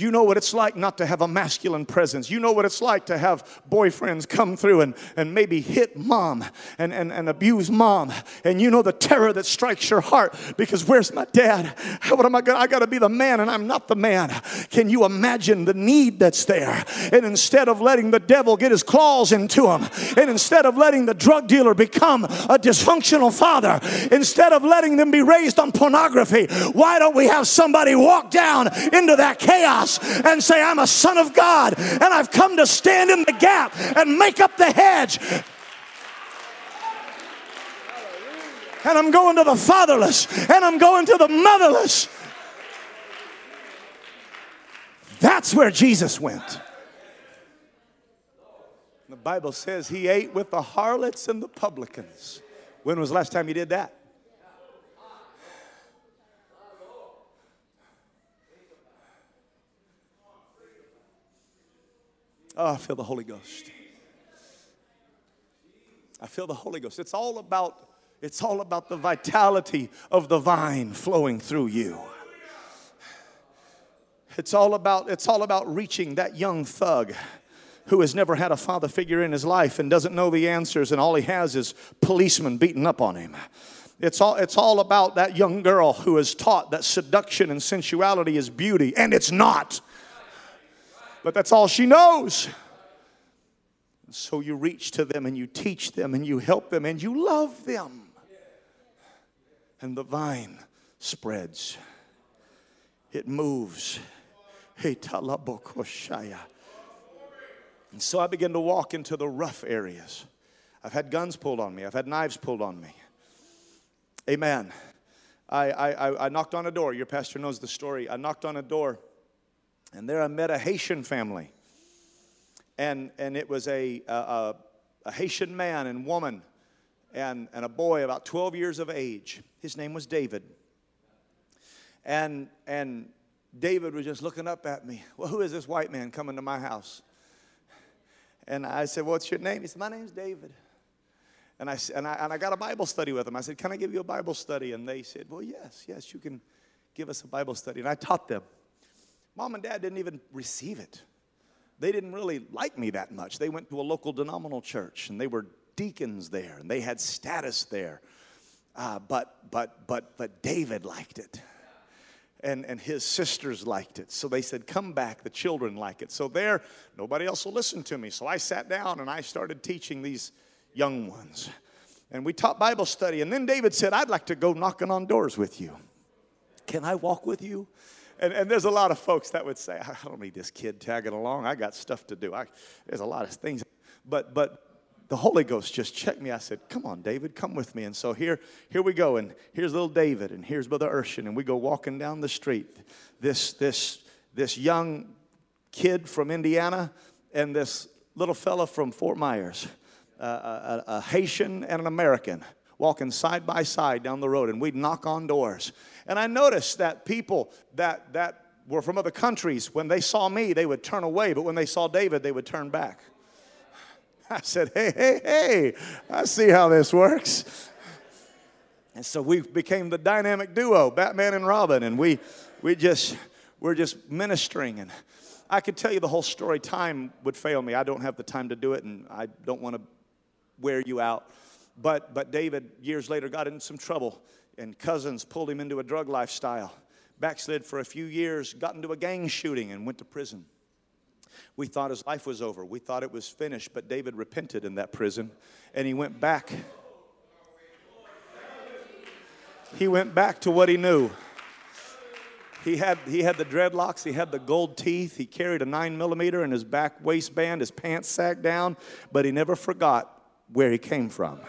S2: you know what it's like not to have a masculine presence. You know what it's like to have boyfriends come through and, and maybe hit mom and, and, and abuse mom. And you know the terror that strikes your heart because where's my dad? What am I gonna, I got to be the man and I'm not the man. Can you imagine the need that's there? And instead of letting the devil get his claws into him, and instead of letting the drug dealer become a dysfunctional father, instead of letting them be raised on pornography, why don't we have somebody walk down into that chaos? And say, I'm a son of God and I've come to stand in the gap and make up the hedge. And I'm going to the fatherless and I'm going to the motherless. That's where Jesus went. The Bible says he ate with the harlots and the publicans. When was the last time he did that? Oh, I feel the Holy Ghost. I feel the Holy Ghost. It's all about it's all about the vitality of the vine flowing through you. It's all about it's all about reaching that young thug who has never had a father figure in his life and doesn't know the answers and all he has is policemen beating up on him. It's all, it's all about that young girl who is taught that seduction and sensuality is beauty, and it's not but that's all she knows. So you reach to them and you teach them and you help them and you love them. And the vine spreads, it moves. And so I begin to walk into the rough areas. I've had guns pulled on me, I've had knives pulled on me. Amen. I, I, I knocked on a door. Your pastor knows the story. I knocked on a door and there I met a Haitian family. And, and it was a, a, a Haitian man and woman and, and a boy about 12 years of age. His name was David. And, and David was just looking up at me. Well, who is this white man coming to my house? And I said, What's your name? He said, My name's David. And I, and, I, and I got a Bible study with him. I said, Can I give you a Bible study? And they said, Well, yes, yes, you can give us a Bible study. And I taught them. Mom and dad didn't even receive it. They didn't really like me that much. They went to a local denominational church and they were deacons there and they had status there. Uh, but, but, but, but David liked it. And, and his sisters liked it. So they said, Come back, the children like it. So there, nobody else will listen to me. So I sat down and I started teaching these young ones. And we taught Bible study. And then David said, I'd like to go knocking on doors with you. Can I walk with you? And, and there's a lot of folks that would say, I don't need this kid tagging along. I got stuff to do. I, there's a lot of things. But, but the Holy Ghost just checked me. I said, Come on, David, come with me. And so here, here we go. And here's little David, and here's Brother Urshan, and we go walking down the street. This, this, this young kid from Indiana and this little fella from Fort Myers, uh, a, a Haitian and an American walking side by side down the road, and we'd knock on doors. And I noticed that people that, that were from other countries, when they saw me, they would turn away, but when they saw David, they would turn back. I said, Hey, hey, hey, I see how this works. And so we became the dynamic duo, Batman and Robin, and we, we just, we're just ministering. And I could tell you the whole story. Time would fail me. I don't have the time to do it, and I don't want to wear you out. But, but David, years later, got in some trouble, and cousins pulled him into a drug lifestyle. Backslid for a few years, got into a gang shooting, and went to prison. We thought his life was over. We thought it was finished, but David repented in that prison, and he went back. He went back to what he knew. He had, he had the dreadlocks, he had the gold teeth, he carried a nine millimeter in his back waistband, his pants sagged down, but he never forgot where he came from.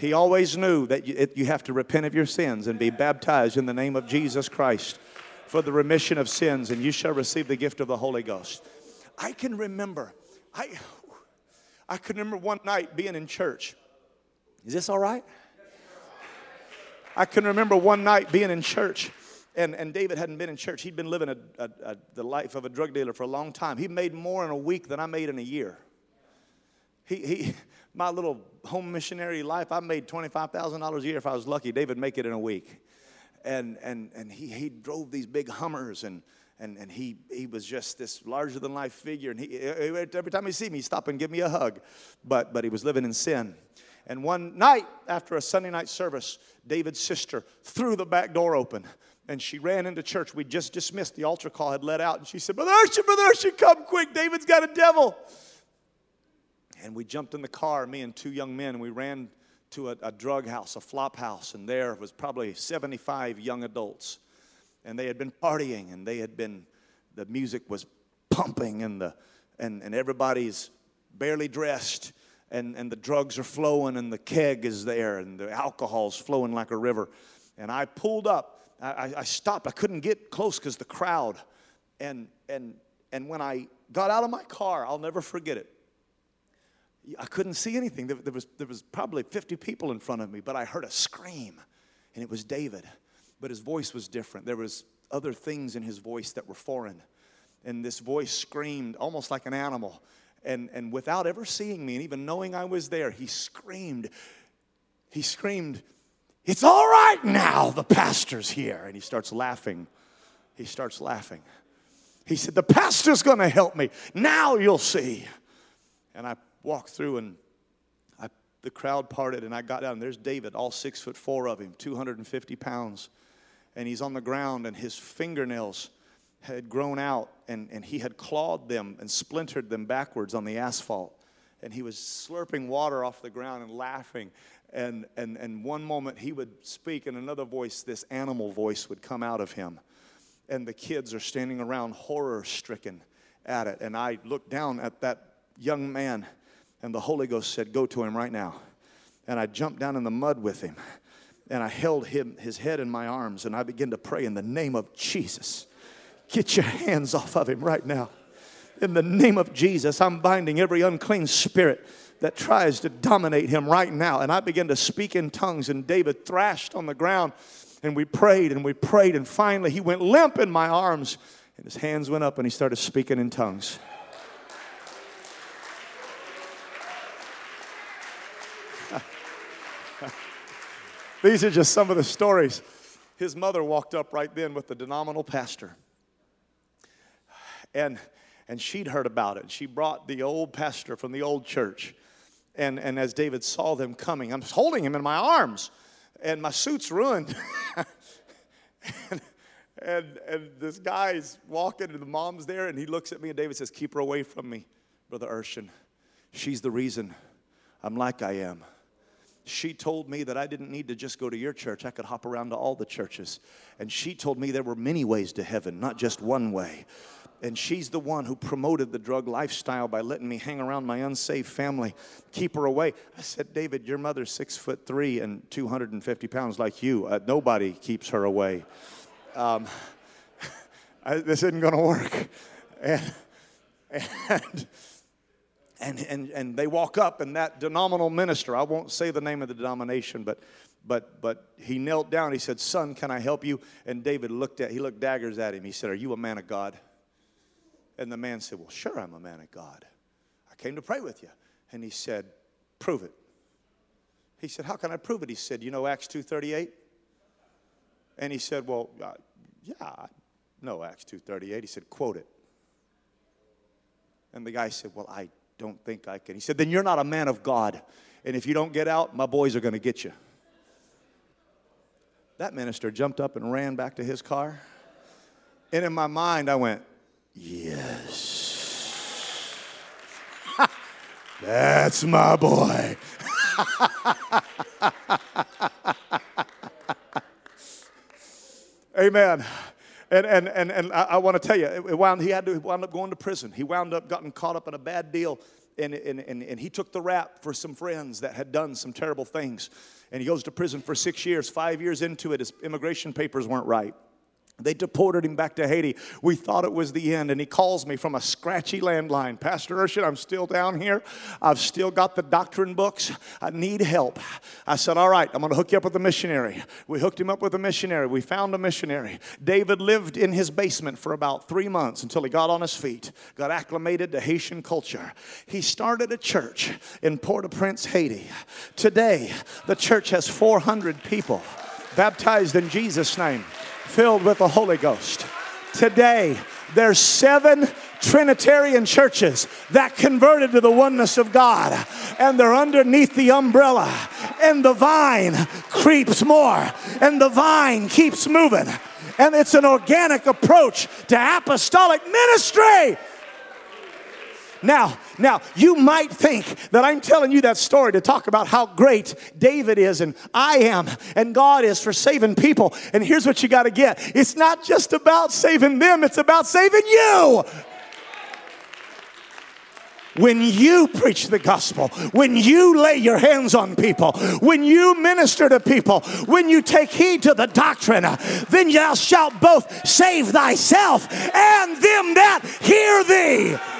S2: He always knew that you, it, you have to repent of your sins and be baptized in the name of Jesus Christ for the remission of sins, and you shall receive the gift of the Holy Ghost. I can remember, I, I can remember one night being in church. Is this all right? I can remember one night being in church and, and David hadn't been in church. He'd been living a, a, a, the life of a drug dealer for a long time. He made more in a week than I made in a year. He, he, my little home missionary life, I made $25,000 a year if I was lucky. David make it in a week. And, and, and he, he drove these big Hummers and, and, and he, he was just this larger than life figure. And he, every time he see me, he stop and give me a hug. But, but he was living in sin. And one night after a Sunday night service, David's sister threw the back door open and she ran into church. We just dismissed. The altar call had let out. And she said, Brother Urshan, Brother Urshan, come quick. David's got a devil. And we jumped in the car, me and two young men, and we ran to a, a drug house, a flop house. And there was probably 75 young adults. And they had been partying, and they had been, the music was pumping, and, the, and, and everybody's barely dressed. And, and the drugs are flowing, and the keg is there, and the alcohol's flowing like a river. And I pulled up I, I stopped. I couldn't get close because the crowd. And, and, and when I got out of my car, I'll never forget it. I couldn't see anything. There, there, was, there was probably 50 people in front of me, but I heard a scream, and it was David. But his voice was different. There was other things in his voice that were foreign. And this voice screamed almost like an animal. And, and without ever seeing me and even knowing I was there, he screamed. He screamed, it's all right now, the pastor's here. And he starts laughing. He starts laughing. He said, The pastor's gonna help me. Now you'll see. And I walked through and I, the crowd parted and I got down. And There's David, all six foot four of him, 250 pounds. And he's on the ground and his fingernails had grown out and, and he had clawed them and splintered them backwards on the asphalt. And he was slurping water off the ground and laughing. And, and, and one moment he would speak, and another voice, this animal voice, would come out of him. And the kids are standing around horror stricken at it. And I looked down at that young man, and the Holy Ghost said, Go to him right now. And I jumped down in the mud with him, and I held him, his head in my arms, and I began to pray in the name of Jesus. Get your hands off of him right now. In the name of Jesus, I'm binding every unclean spirit that tries to dominate him right now. And I began to speak in tongues, and David thrashed on the ground. And we prayed and we prayed, and finally he went limp in my arms, and his hands went up, and he started speaking in tongues. These are just some of the stories. His mother walked up right then with the denominal pastor. And, and she'd heard about it. She brought the old pastor from the old church and, and as David saw them coming, I'm holding him in my arms, and my suit's ruined. and, and, and this guy's walking, and the mom's there, and he looks at me, and David says, Keep her away from me, Brother Urshan. She's the reason I'm like I am. She told me that I didn't need to just go to your church, I could hop around to all the churches. And she told me there were many ways to heaven, not just one way and she's the one who promoted the drug lifestyle by letting me hang around my unsaved family, keep her away. I said, David, your mother's six foot three and 250 pounds like you. Uh, nobody keeps her away. Um, I, this isn't going to work. And, and, and, and, and they walk up, and that denominational minister, I won't say the name of the denomination, but but but he knelt down he said son can i help you and david looked at he looked daggers at him he said are you a man of god and the man said, Well, sure, I'm a man of God. I came to pray with you. And he said, Prove it. He said, How can I prove it? He said, You know Acts 2.38? And he said, Well, uh, yeah, I know Acts 2.38. He said, Quote it. And the guy said, Well, I don't think I can. He said, Then you're not a man of God. And if you don't get out, my boys are going to get you. That minister jumped up and ran back to his car. And in my mind, I went, Yes. That's my boy. Amen. And, and, and, and I, I want to tell you, it wound, he had to wound up going to prison. He wound up getting caught up in a bad deal. And, and, and, and he took the rap for some friends that had done some terrible things. And he goes to prison for six years. Five years into it, his immigration papers weren't right. They deported him back to Haiti. We thought it was the end, and he calls me from a scratchy landline. Pastor Urshan, I'm still down here. I've still got the doctrine books. I need help. I said, All right, I'm going to hook you up with a missionary. We hooked him up with a missionary. We found a missionary. David lived in his basement for about three months until he got on his feet, got acclimated to Haitian culture. He started a church in Port au Prince, Haiti. Today, the church has 400 people baptized in Jesus' name filled with the Holy Ghost. Today, there's seven Trinitarian churches that converted to the oneness of God, and they're underneath the umbrella, and the vine creeps more, and the vine keeps moving. And it's an organic approach to apostolic ministry. Now, now, you might think that I'm telling you that story to talk about how great David is and I am and God is for saving people. And here's what you got to get it's not just about saving them, it's about saving you. When you preach the gospel, when you lay your hands on people, when you minister to people, when you take heed to the doctrine, then thou shalt both save thyself and them that hear thee.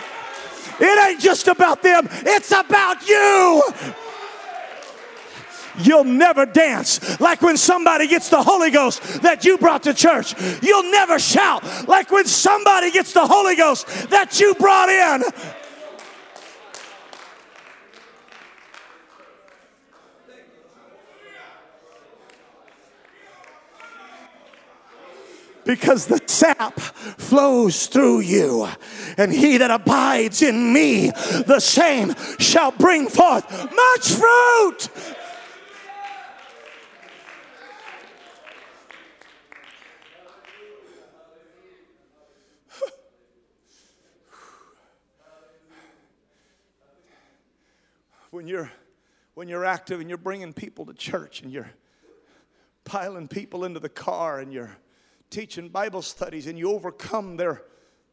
S2: It ain't just about them, it's about you. You'll never dance like when somebody gets the Holy Ghost that you brought to church. You'll never shout like when somebody gets the Holy Ghost that you brought in. Because the sap flows through you. And he that abides in me, the same shall bring forth much fruit. When you're when you're active and you're bringing people to church and you're piling people into the car and you're teaching Bible studies and you overcome their,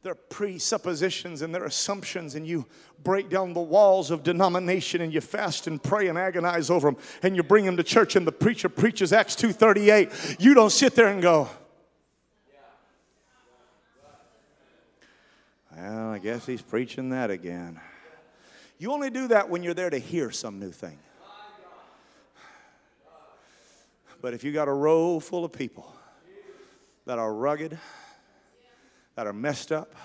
S2: their presuppositions and their assumptions and you break down the walls of denomination and you fast and pray and agonize over them and you bring them to church and the preacher preaches Acts 2.38 you don't sit there and go well I guess he's preaching that again. You only do that when you're there to hear some new thing. But if you got a row full of people that are rugged, that are messed up.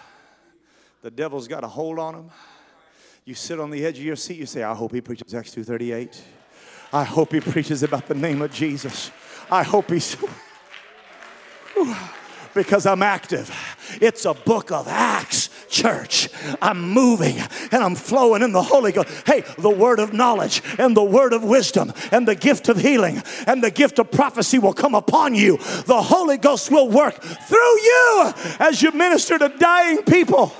S2: The devil's got a hold on them. You sit on the edge of your seat, you say, I hope he preaches Acts 2.38. I hope he preaches about the name of Jesus. I hope he's... because I'm active. It's a book of Acts church. I'm moving and I'm flowing in the Holy Ghost. Hey, the word of knowledge and the word of wisdom and the gift of healing and the gift of prophecy will come upon you. The Holy Ghost will work through you as you minister to dying people.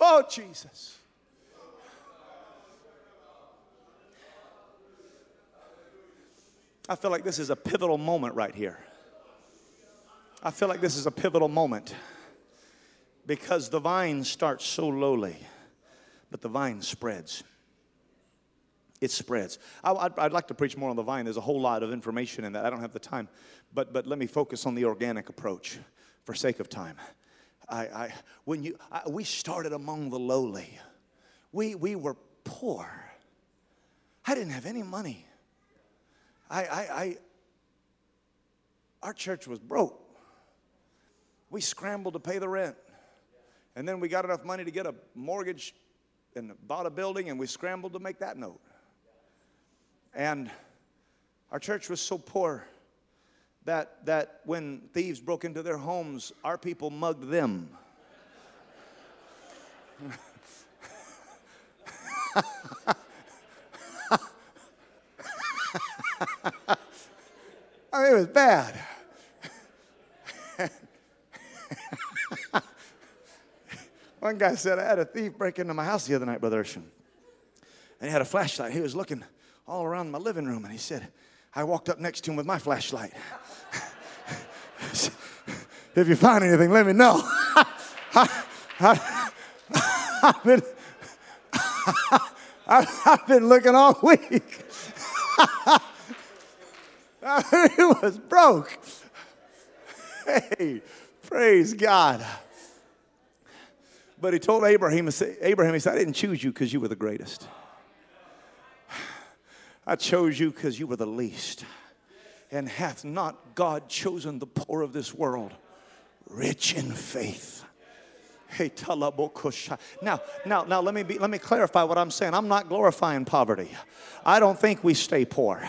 S2: Oh, Jesus. I feel like this is a pivotal moment right here. I feel like this is a pivotal moment because the vine starts so lowly, but the vine spreads. It spreads. I, would like to preach more on the vine. There's a whole lot of information in that. I don't have the time, but, but let me focus on the organic approach for sake of time. I, I, when you, I, we started among the lowly, we, we were poor. I didn't have any money. I, I, I, our church was broke. We scrambled to pay the rent. And then we got enough money to get a mortgage and bought a building, and we scrambled to make that note. And our church was so poor that, that when thieves broke into their homes, our people mugged them. I mean, it was bad. One guy said, I had a thief break into my house the other night, Brother Urshan. And he had a flashlight. He was looking all around my living room, and he said, I walked up next to him with my flashlight. if you find anything, let me know. I, have been, I've been looking all week. it was broke. Hey, praise God. But he told Abraham, Abraham, he said, I didn't choose you because you were the greatest. I chose you because you were the least. And hath not God chosen the poor of this world, rich in faith? Hey, now, now, now let me be, let me clarify what I'm saying. I'm not glorifying poverty. I don't think we stay poor.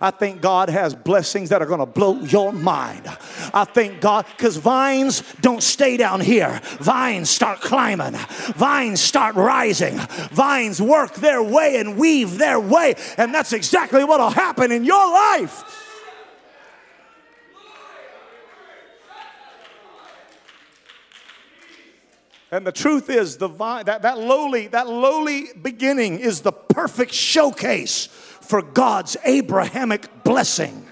S2: I think God has blessings that are going to blow your mind. I think God, because vines don't stay down here. Vines start climbing. Vines start rising. Vines work their way and weave their way, and that's exactly what will happen in your life. And the truth is, the that, that lowly, that lowly beginning is the perfect showcase for God's Abrahamic blessing.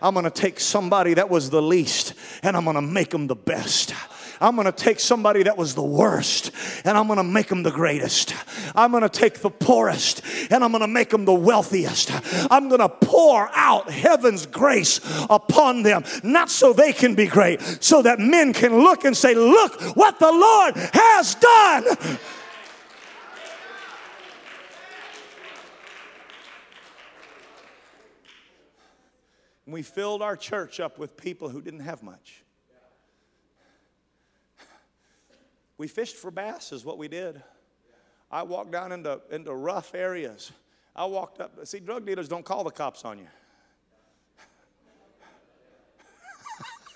S2: I'm gonna take somebody that was the least and I'm gonna make them the best. I'm going to take somebody that was the worst and I'm going to make them the greatest. I'm going to take the poorest and I'm going to make them the wealthiest. I'm going to pour out heaven's grace upon them, not so they can be great, so that men can look and say, Look what the Lord has done. We filled our church up with people who didn't have much. We fished for bass, is what we did. I walked down into, into rough areas. I walked up. See, drug dealers don't call the cops on you.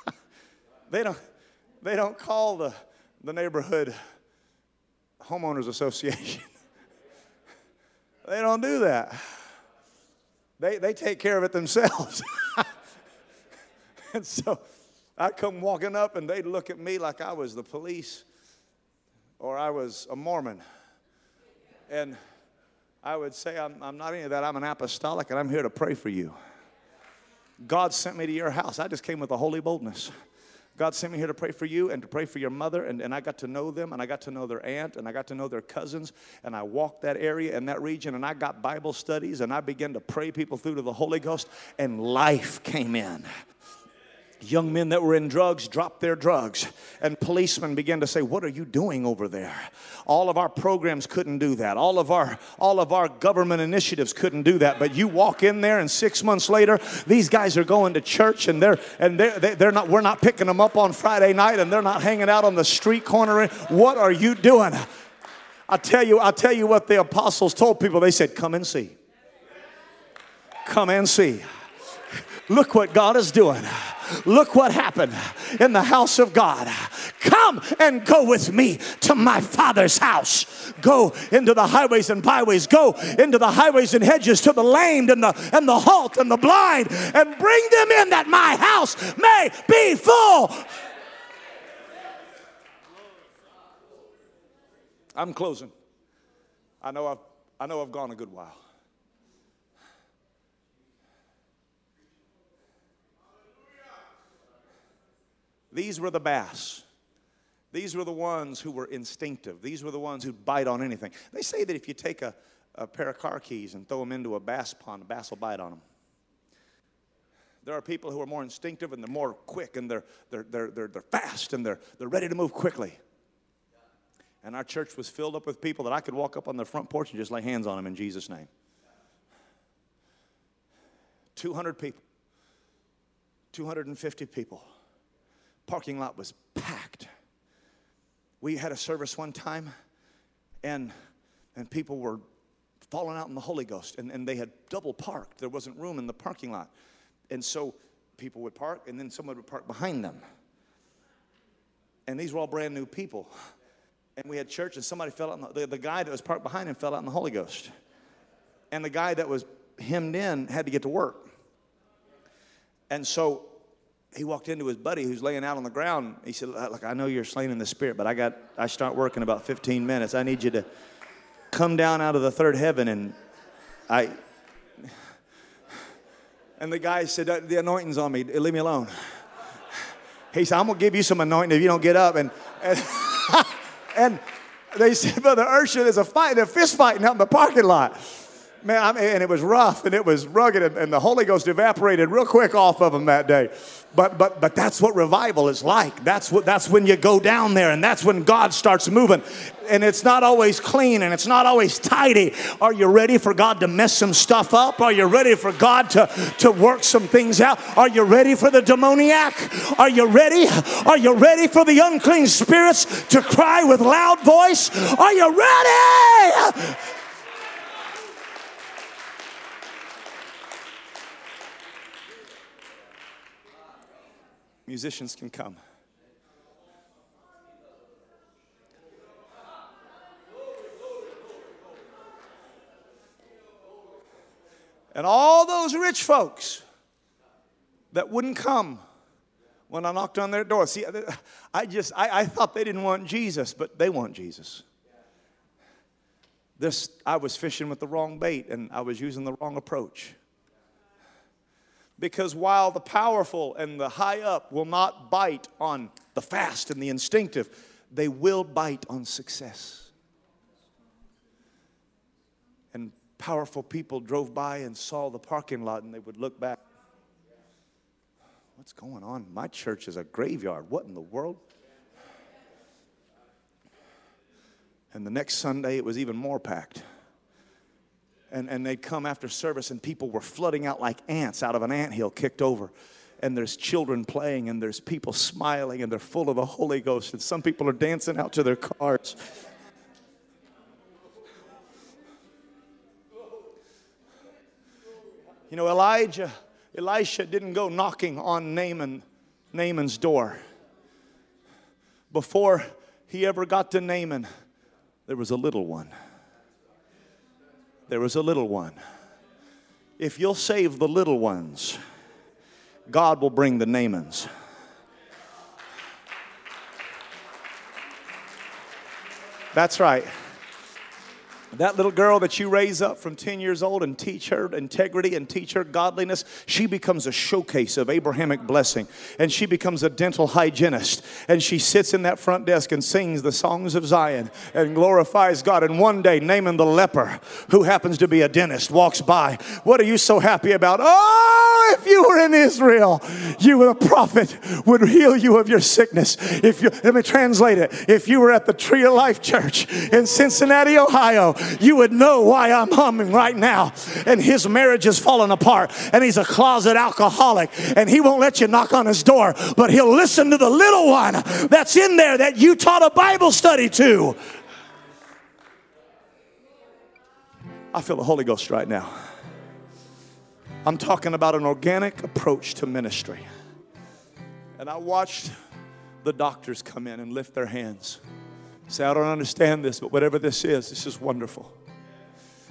S2: they don't, they don't call the, the neighborhood homeowners association. they don't do that. They, they take care of it themselves. and so I come walking up and they'd look at me like I was the police or I was a Mormon. And I would say, I'm, I'm not any of that. I'm an apostolic and I'm here to pray for you. God sent me to your house. I just came with a holy boldness. God sent me here to pray for you and to pray for your mother. And, and I got to know them and I got to know their aunt and I got to know their cousins. And I walked that area and that region and I got Bible studies and I began to pray people through to the Holy Ghost and life came in. Young men that were in drugs dropped their drugs, and policemen began to say, What are you doing over there? All of our programs couldn't do that. All of our, all of our government initiatives couldn't do that. But you walk in there, and six months later, these guys are going to church, and they're and they're, they're not. We're not picking them up on Friday night, and they're not hanging out on the street corner. What are you doing? I tell you, I tell you what the apostles told people. They said, "Come and see. Come and see." Look what God is doing. Look what happened in the house of God. Come and go with me to my father's house. Go into the highways and byways. Go into the highways and hedges to the lame and the and the halt and the blind and bring them in that my house may be full. I'm closing. I know I've I know I've gone a good while. These were the bass. These were the ones who were instinctive. These were the ones who'd bite on anything. They say that if you take a, a pair of car keys and throw them into a bass pond, a bass will bite on them. There are people who are more instinctive and they're more quick and they're, they're, they're, they're, they're fast and they're, they're ready to move quickly. And our church was filled up with people that I could walk up on their front porch and just lay hands on them in Jesus' name. 200 people, 250 people parking lot was packed. We had a service one time, and, and people were falling out in the Holy Ghost, and, and they had double parked. There wasn't room in the parking lot. And so people would park, and then someone would park behind them. And these were all brand new people. And we had church, and somebody fell out. The, the, the guy that was parked behind him fell out in the Holy Ghost. And the guy that was hemmed in had to get to work. And so he walked into his buddy who's laying out on the ground. He said, Look, I know you're slain in the spirit, but I got I start working about 15 minutes. I need you to come down out of the third heaven and I and the guy said, uh, The anointing's on me. Leave me alone. He said, I'm gonna give you some anointing if you don't get up. And and, and they said, Brother Urshan, there's a fight, they're fist fighting out in the parking lot. Man, I mean, and it was rough and it was rugged, and, and the Holy Ghost evaporated real quick off of them that day. But but but that's what revival is like. That's what that's when you go down there, and that's when God starts moving. And it's not always clean and it's not always tidy. Are you ready for God to mess some stuff up? Are you ready for God to, to work some things out? Are you ready for the demoniac? Are you ready? Are you ready for the unclean spirits to cry with loud voice? Are you ready? Musicians can come. And all those rich folks that wouldn't come when I knocked on their door. See, I just, I, I thought they didn't want Jesus, but they want Jesus. This, I was fishing with the wrong bait and I was using the wrong approach. Because while the powerful and the high up will not bite on the fast and the instinctive, they will bite on success. And powerful people drove by and saw the parking lot and they would look back. What's going on? My church is a graveyard. What in the world? And the next Sunday, it was even more packed and, and they'd come after service and people were flooding out like ants out of an ant hill kicked over. And there's children playing and there's people smiling and they're full of the holy ghost and some people are dancing out to their cars. You know elijah elisha didn't go knocking on naaman naaman's door. Before he ever got to naaman there was a little one there was a little one. If you'll save the little ones, God will bring the Naamans. That's right. That little girl that you raise up from 10 years old and teach her integrity and teach her godliness, she becomes a showcase of Abrahamic blessing. And she becomes a dental hygienist. And she sits in that front desk and sings the songs of Zion and glorifies God. And one day, Naaman the leper, who happens to be a dentist, walks by. What are you so happy about? Oh, if you were in Israel, you, were a prophet, would heal you of your sickness. If you, let me translate it. If you were at the Tree of Life Church in Cincinnati, Ohio, you would know why I'm humming right now. And his marriage is falling apart, and he's a closet alcoholic, and he won't let you knock on his door, but he'll listen to the little one that's in there that you taught a Bible study to. I feel the Holy Ghost right now. I'm talking about an organic approach to ministry. And I watched the doctors come in and lift their hands. Say, I don't understand this, but whatever this is, this is wonderful.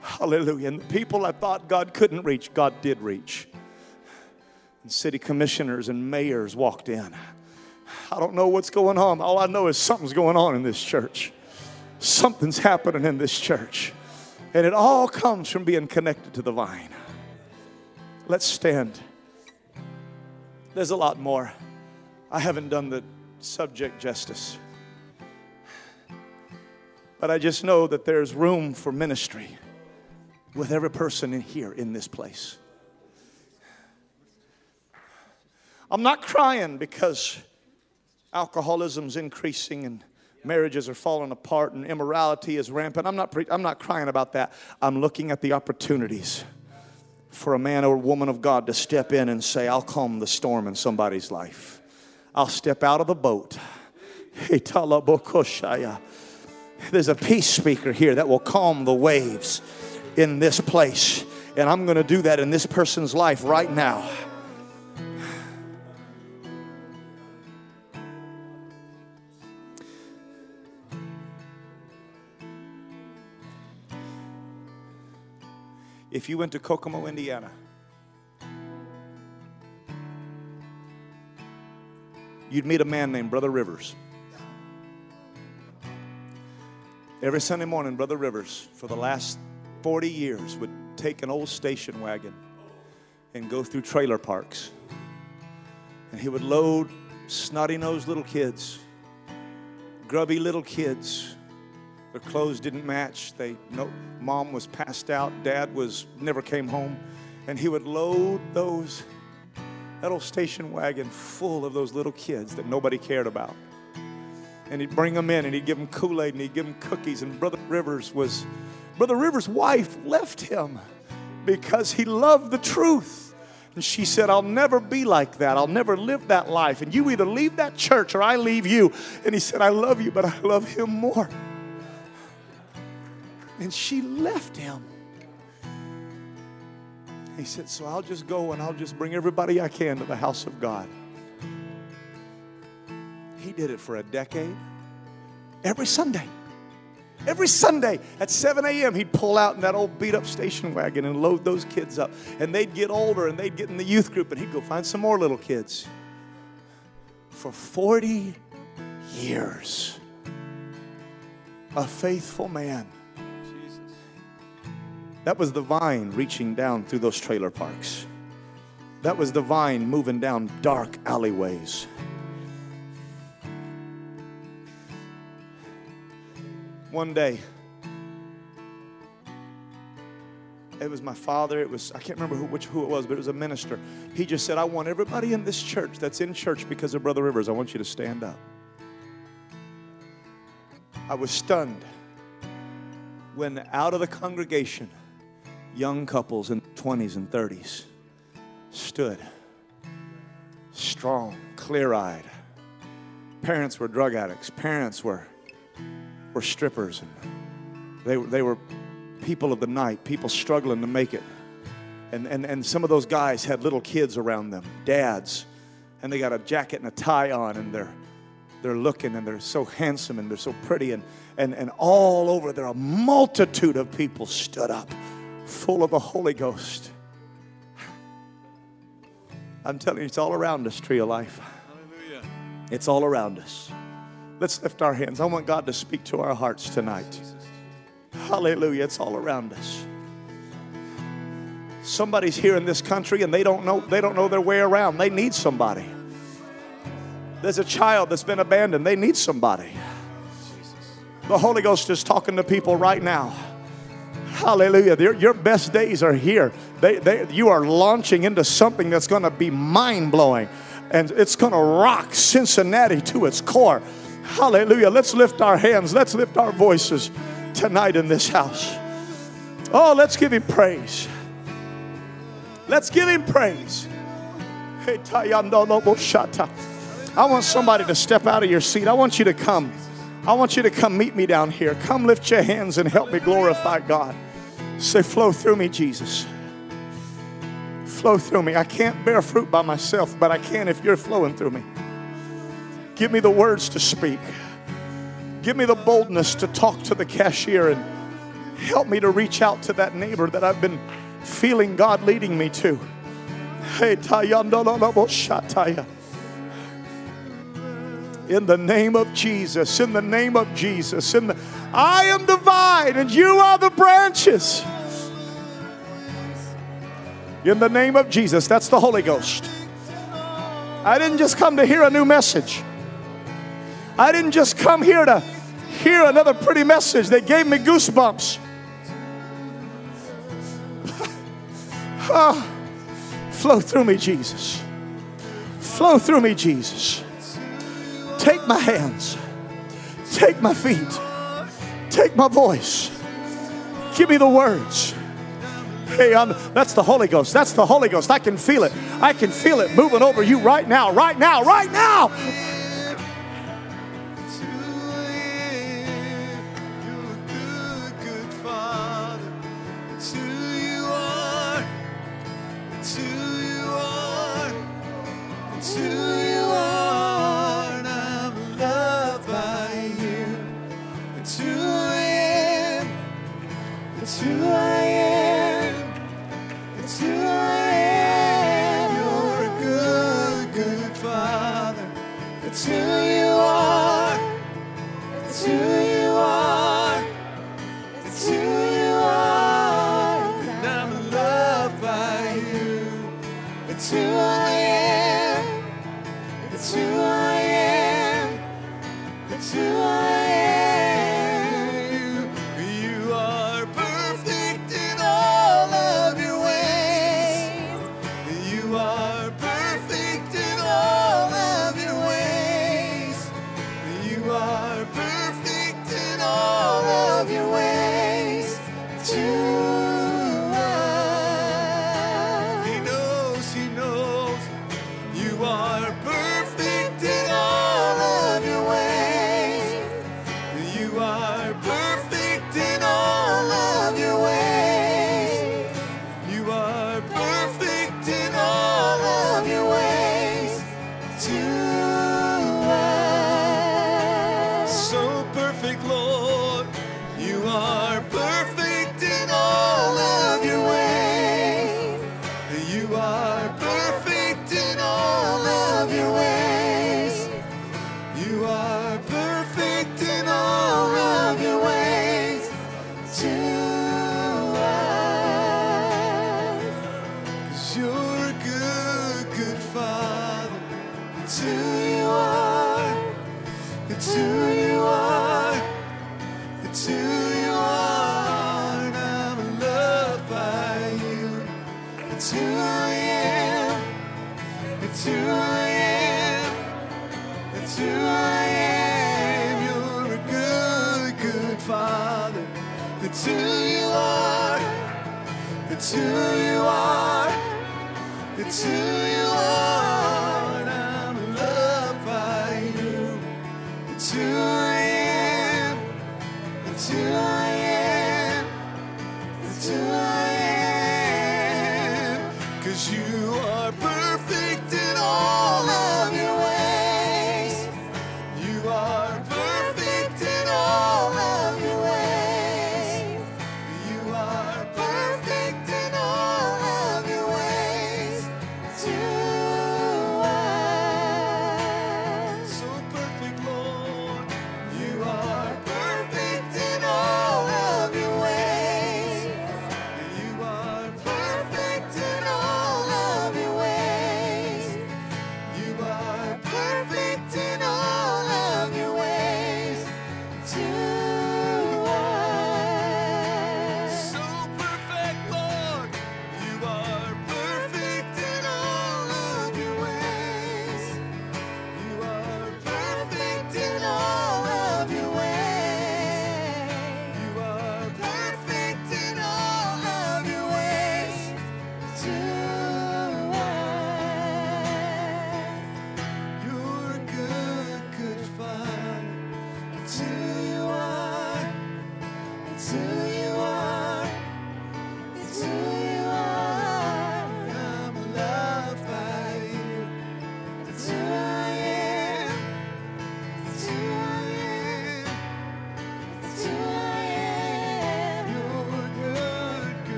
S2: Hallelujah. And the people I thought God couldn't reach, God did reach. And city commissioners and mayors walked in. I don't know what's going on. All I know is something's going on in this church. Something's happening in this church. And it all comes from being connected to the vine. Let's stand. There's a lot more. I haven't done the subject justice. But I just know that there's room for ministry with every person in here in this place. I'm not crying because alcoholism's increasing and marriages are falling apart and immorality is rampant. I'm not, pre- I'm not crying about that. I'm looking at the opportunities for a man or woman of God to step in and say, I'll calm the storm in somebody's life. I'll step out of the boat. There's a peace speaker here that will calm the waves in this place. And I'm going to do that in this person's life right now. If you went to Kokomo, Indiana, you'd meet a man named Brother Rivers. Every Sunday morning, Brother Rivers, for the last 40 years, would take an old station wagon and go through trailer parks. And he would load snotty nosed little kids, grubby little kids. Their clothes didn't match. They no mom was passed out, dad was never came home. And he would load those that old station wagon full of those little kids that nobody cared about. And he'd bring them in and he'd give them Kool-Aid and he'd give them cookies. And Brother Rivers was Brother Rivers' wife left him because he loved the truth. And she said, I'll never be like that. I'll never live that life. And you either leave that church or I leave you. And he said, I love you, but I love him more. And she left him. He said, So I'll just go and I'll just bring everybody I can to the house of God. He did it for a decade. Every Sunday. Every Sunday at 7 a.m., he'd pull out in that old beat up station wagon and load those kids up. And they'd get older and they'd get in the youth group and he'd go find some more little kids. For 40 years, a faithful man. Jesus. That was the vine reaching down through those trailer parks. That was the vine moving down dark alleyways. One day, it was my father. It was I can't remember who, which who it was, but it was a minister. He just said, "I want everybody in this church that's in church because of Brother Rivers. I want you to stand up." I was stunned when out of the congregation, young couples in 20s and 30s stood, strong, clear-eyed. Parents were drug addicts. Parents were were strippers and they, they were people of the night, people struggling to make it. And, and, and some of those guys had little kids around them, dads, and they got a jacket and a tie on and they're, they're looking and they're so handsome and they're so pretty. And, and, and all over there, a multitude of people stood up full of the Holy Ghost. I'm telling you, it's all around us, Tree of Life. Hallelujah. It's all around us. Let's lift our hands. I want God to speak to our hearts tonight. Hallelujah. It's all around us. Somebody's here in this country and they don't know they don't know their way around. They need somebody. There's a child that's been abandoned. They need somebody. The Holy Ghost is talking to people right now. Hallelujah. Your, your best days are here. They, they, you are launching into something that's going to be mind blowing and it's going to rock Cincinnati to its core. Hallelujah. Let's lift our hands. Let's lift our voices tonight in this house. Oh, let's give him praise. Let's give him praise. I want somebody to step out of your seat. I want you to come. I want you to come meet me down here. Come lift your hands and help me glorify God. Say, flow through me, Jesus. Flow through me. I can't bear fruit by myself, but I can if you're flowing through me. Give me the words to speak. Give me the boldness to talk to the cashier and help me to reach out to that neighbor that I've been feeling God leading me to. In the name of Jesus, in the name of Jesus, in the, I am the vine and you are the branches. In the name of Jesus, that's the Holy Ghost. I didn't just come to hear a new message. I didn't just come here to hear another pretty message that gave me goosebumps. oh, flow through me, Jesus. Flow through me, Jesus. Take my hands, take my feet, take my voice. Give me the words.
S3: Hey, I'm, that's the Holy Ghost. That's the Holy Ghost. I can feel it. I can feel it moving over you right now, right now, right now.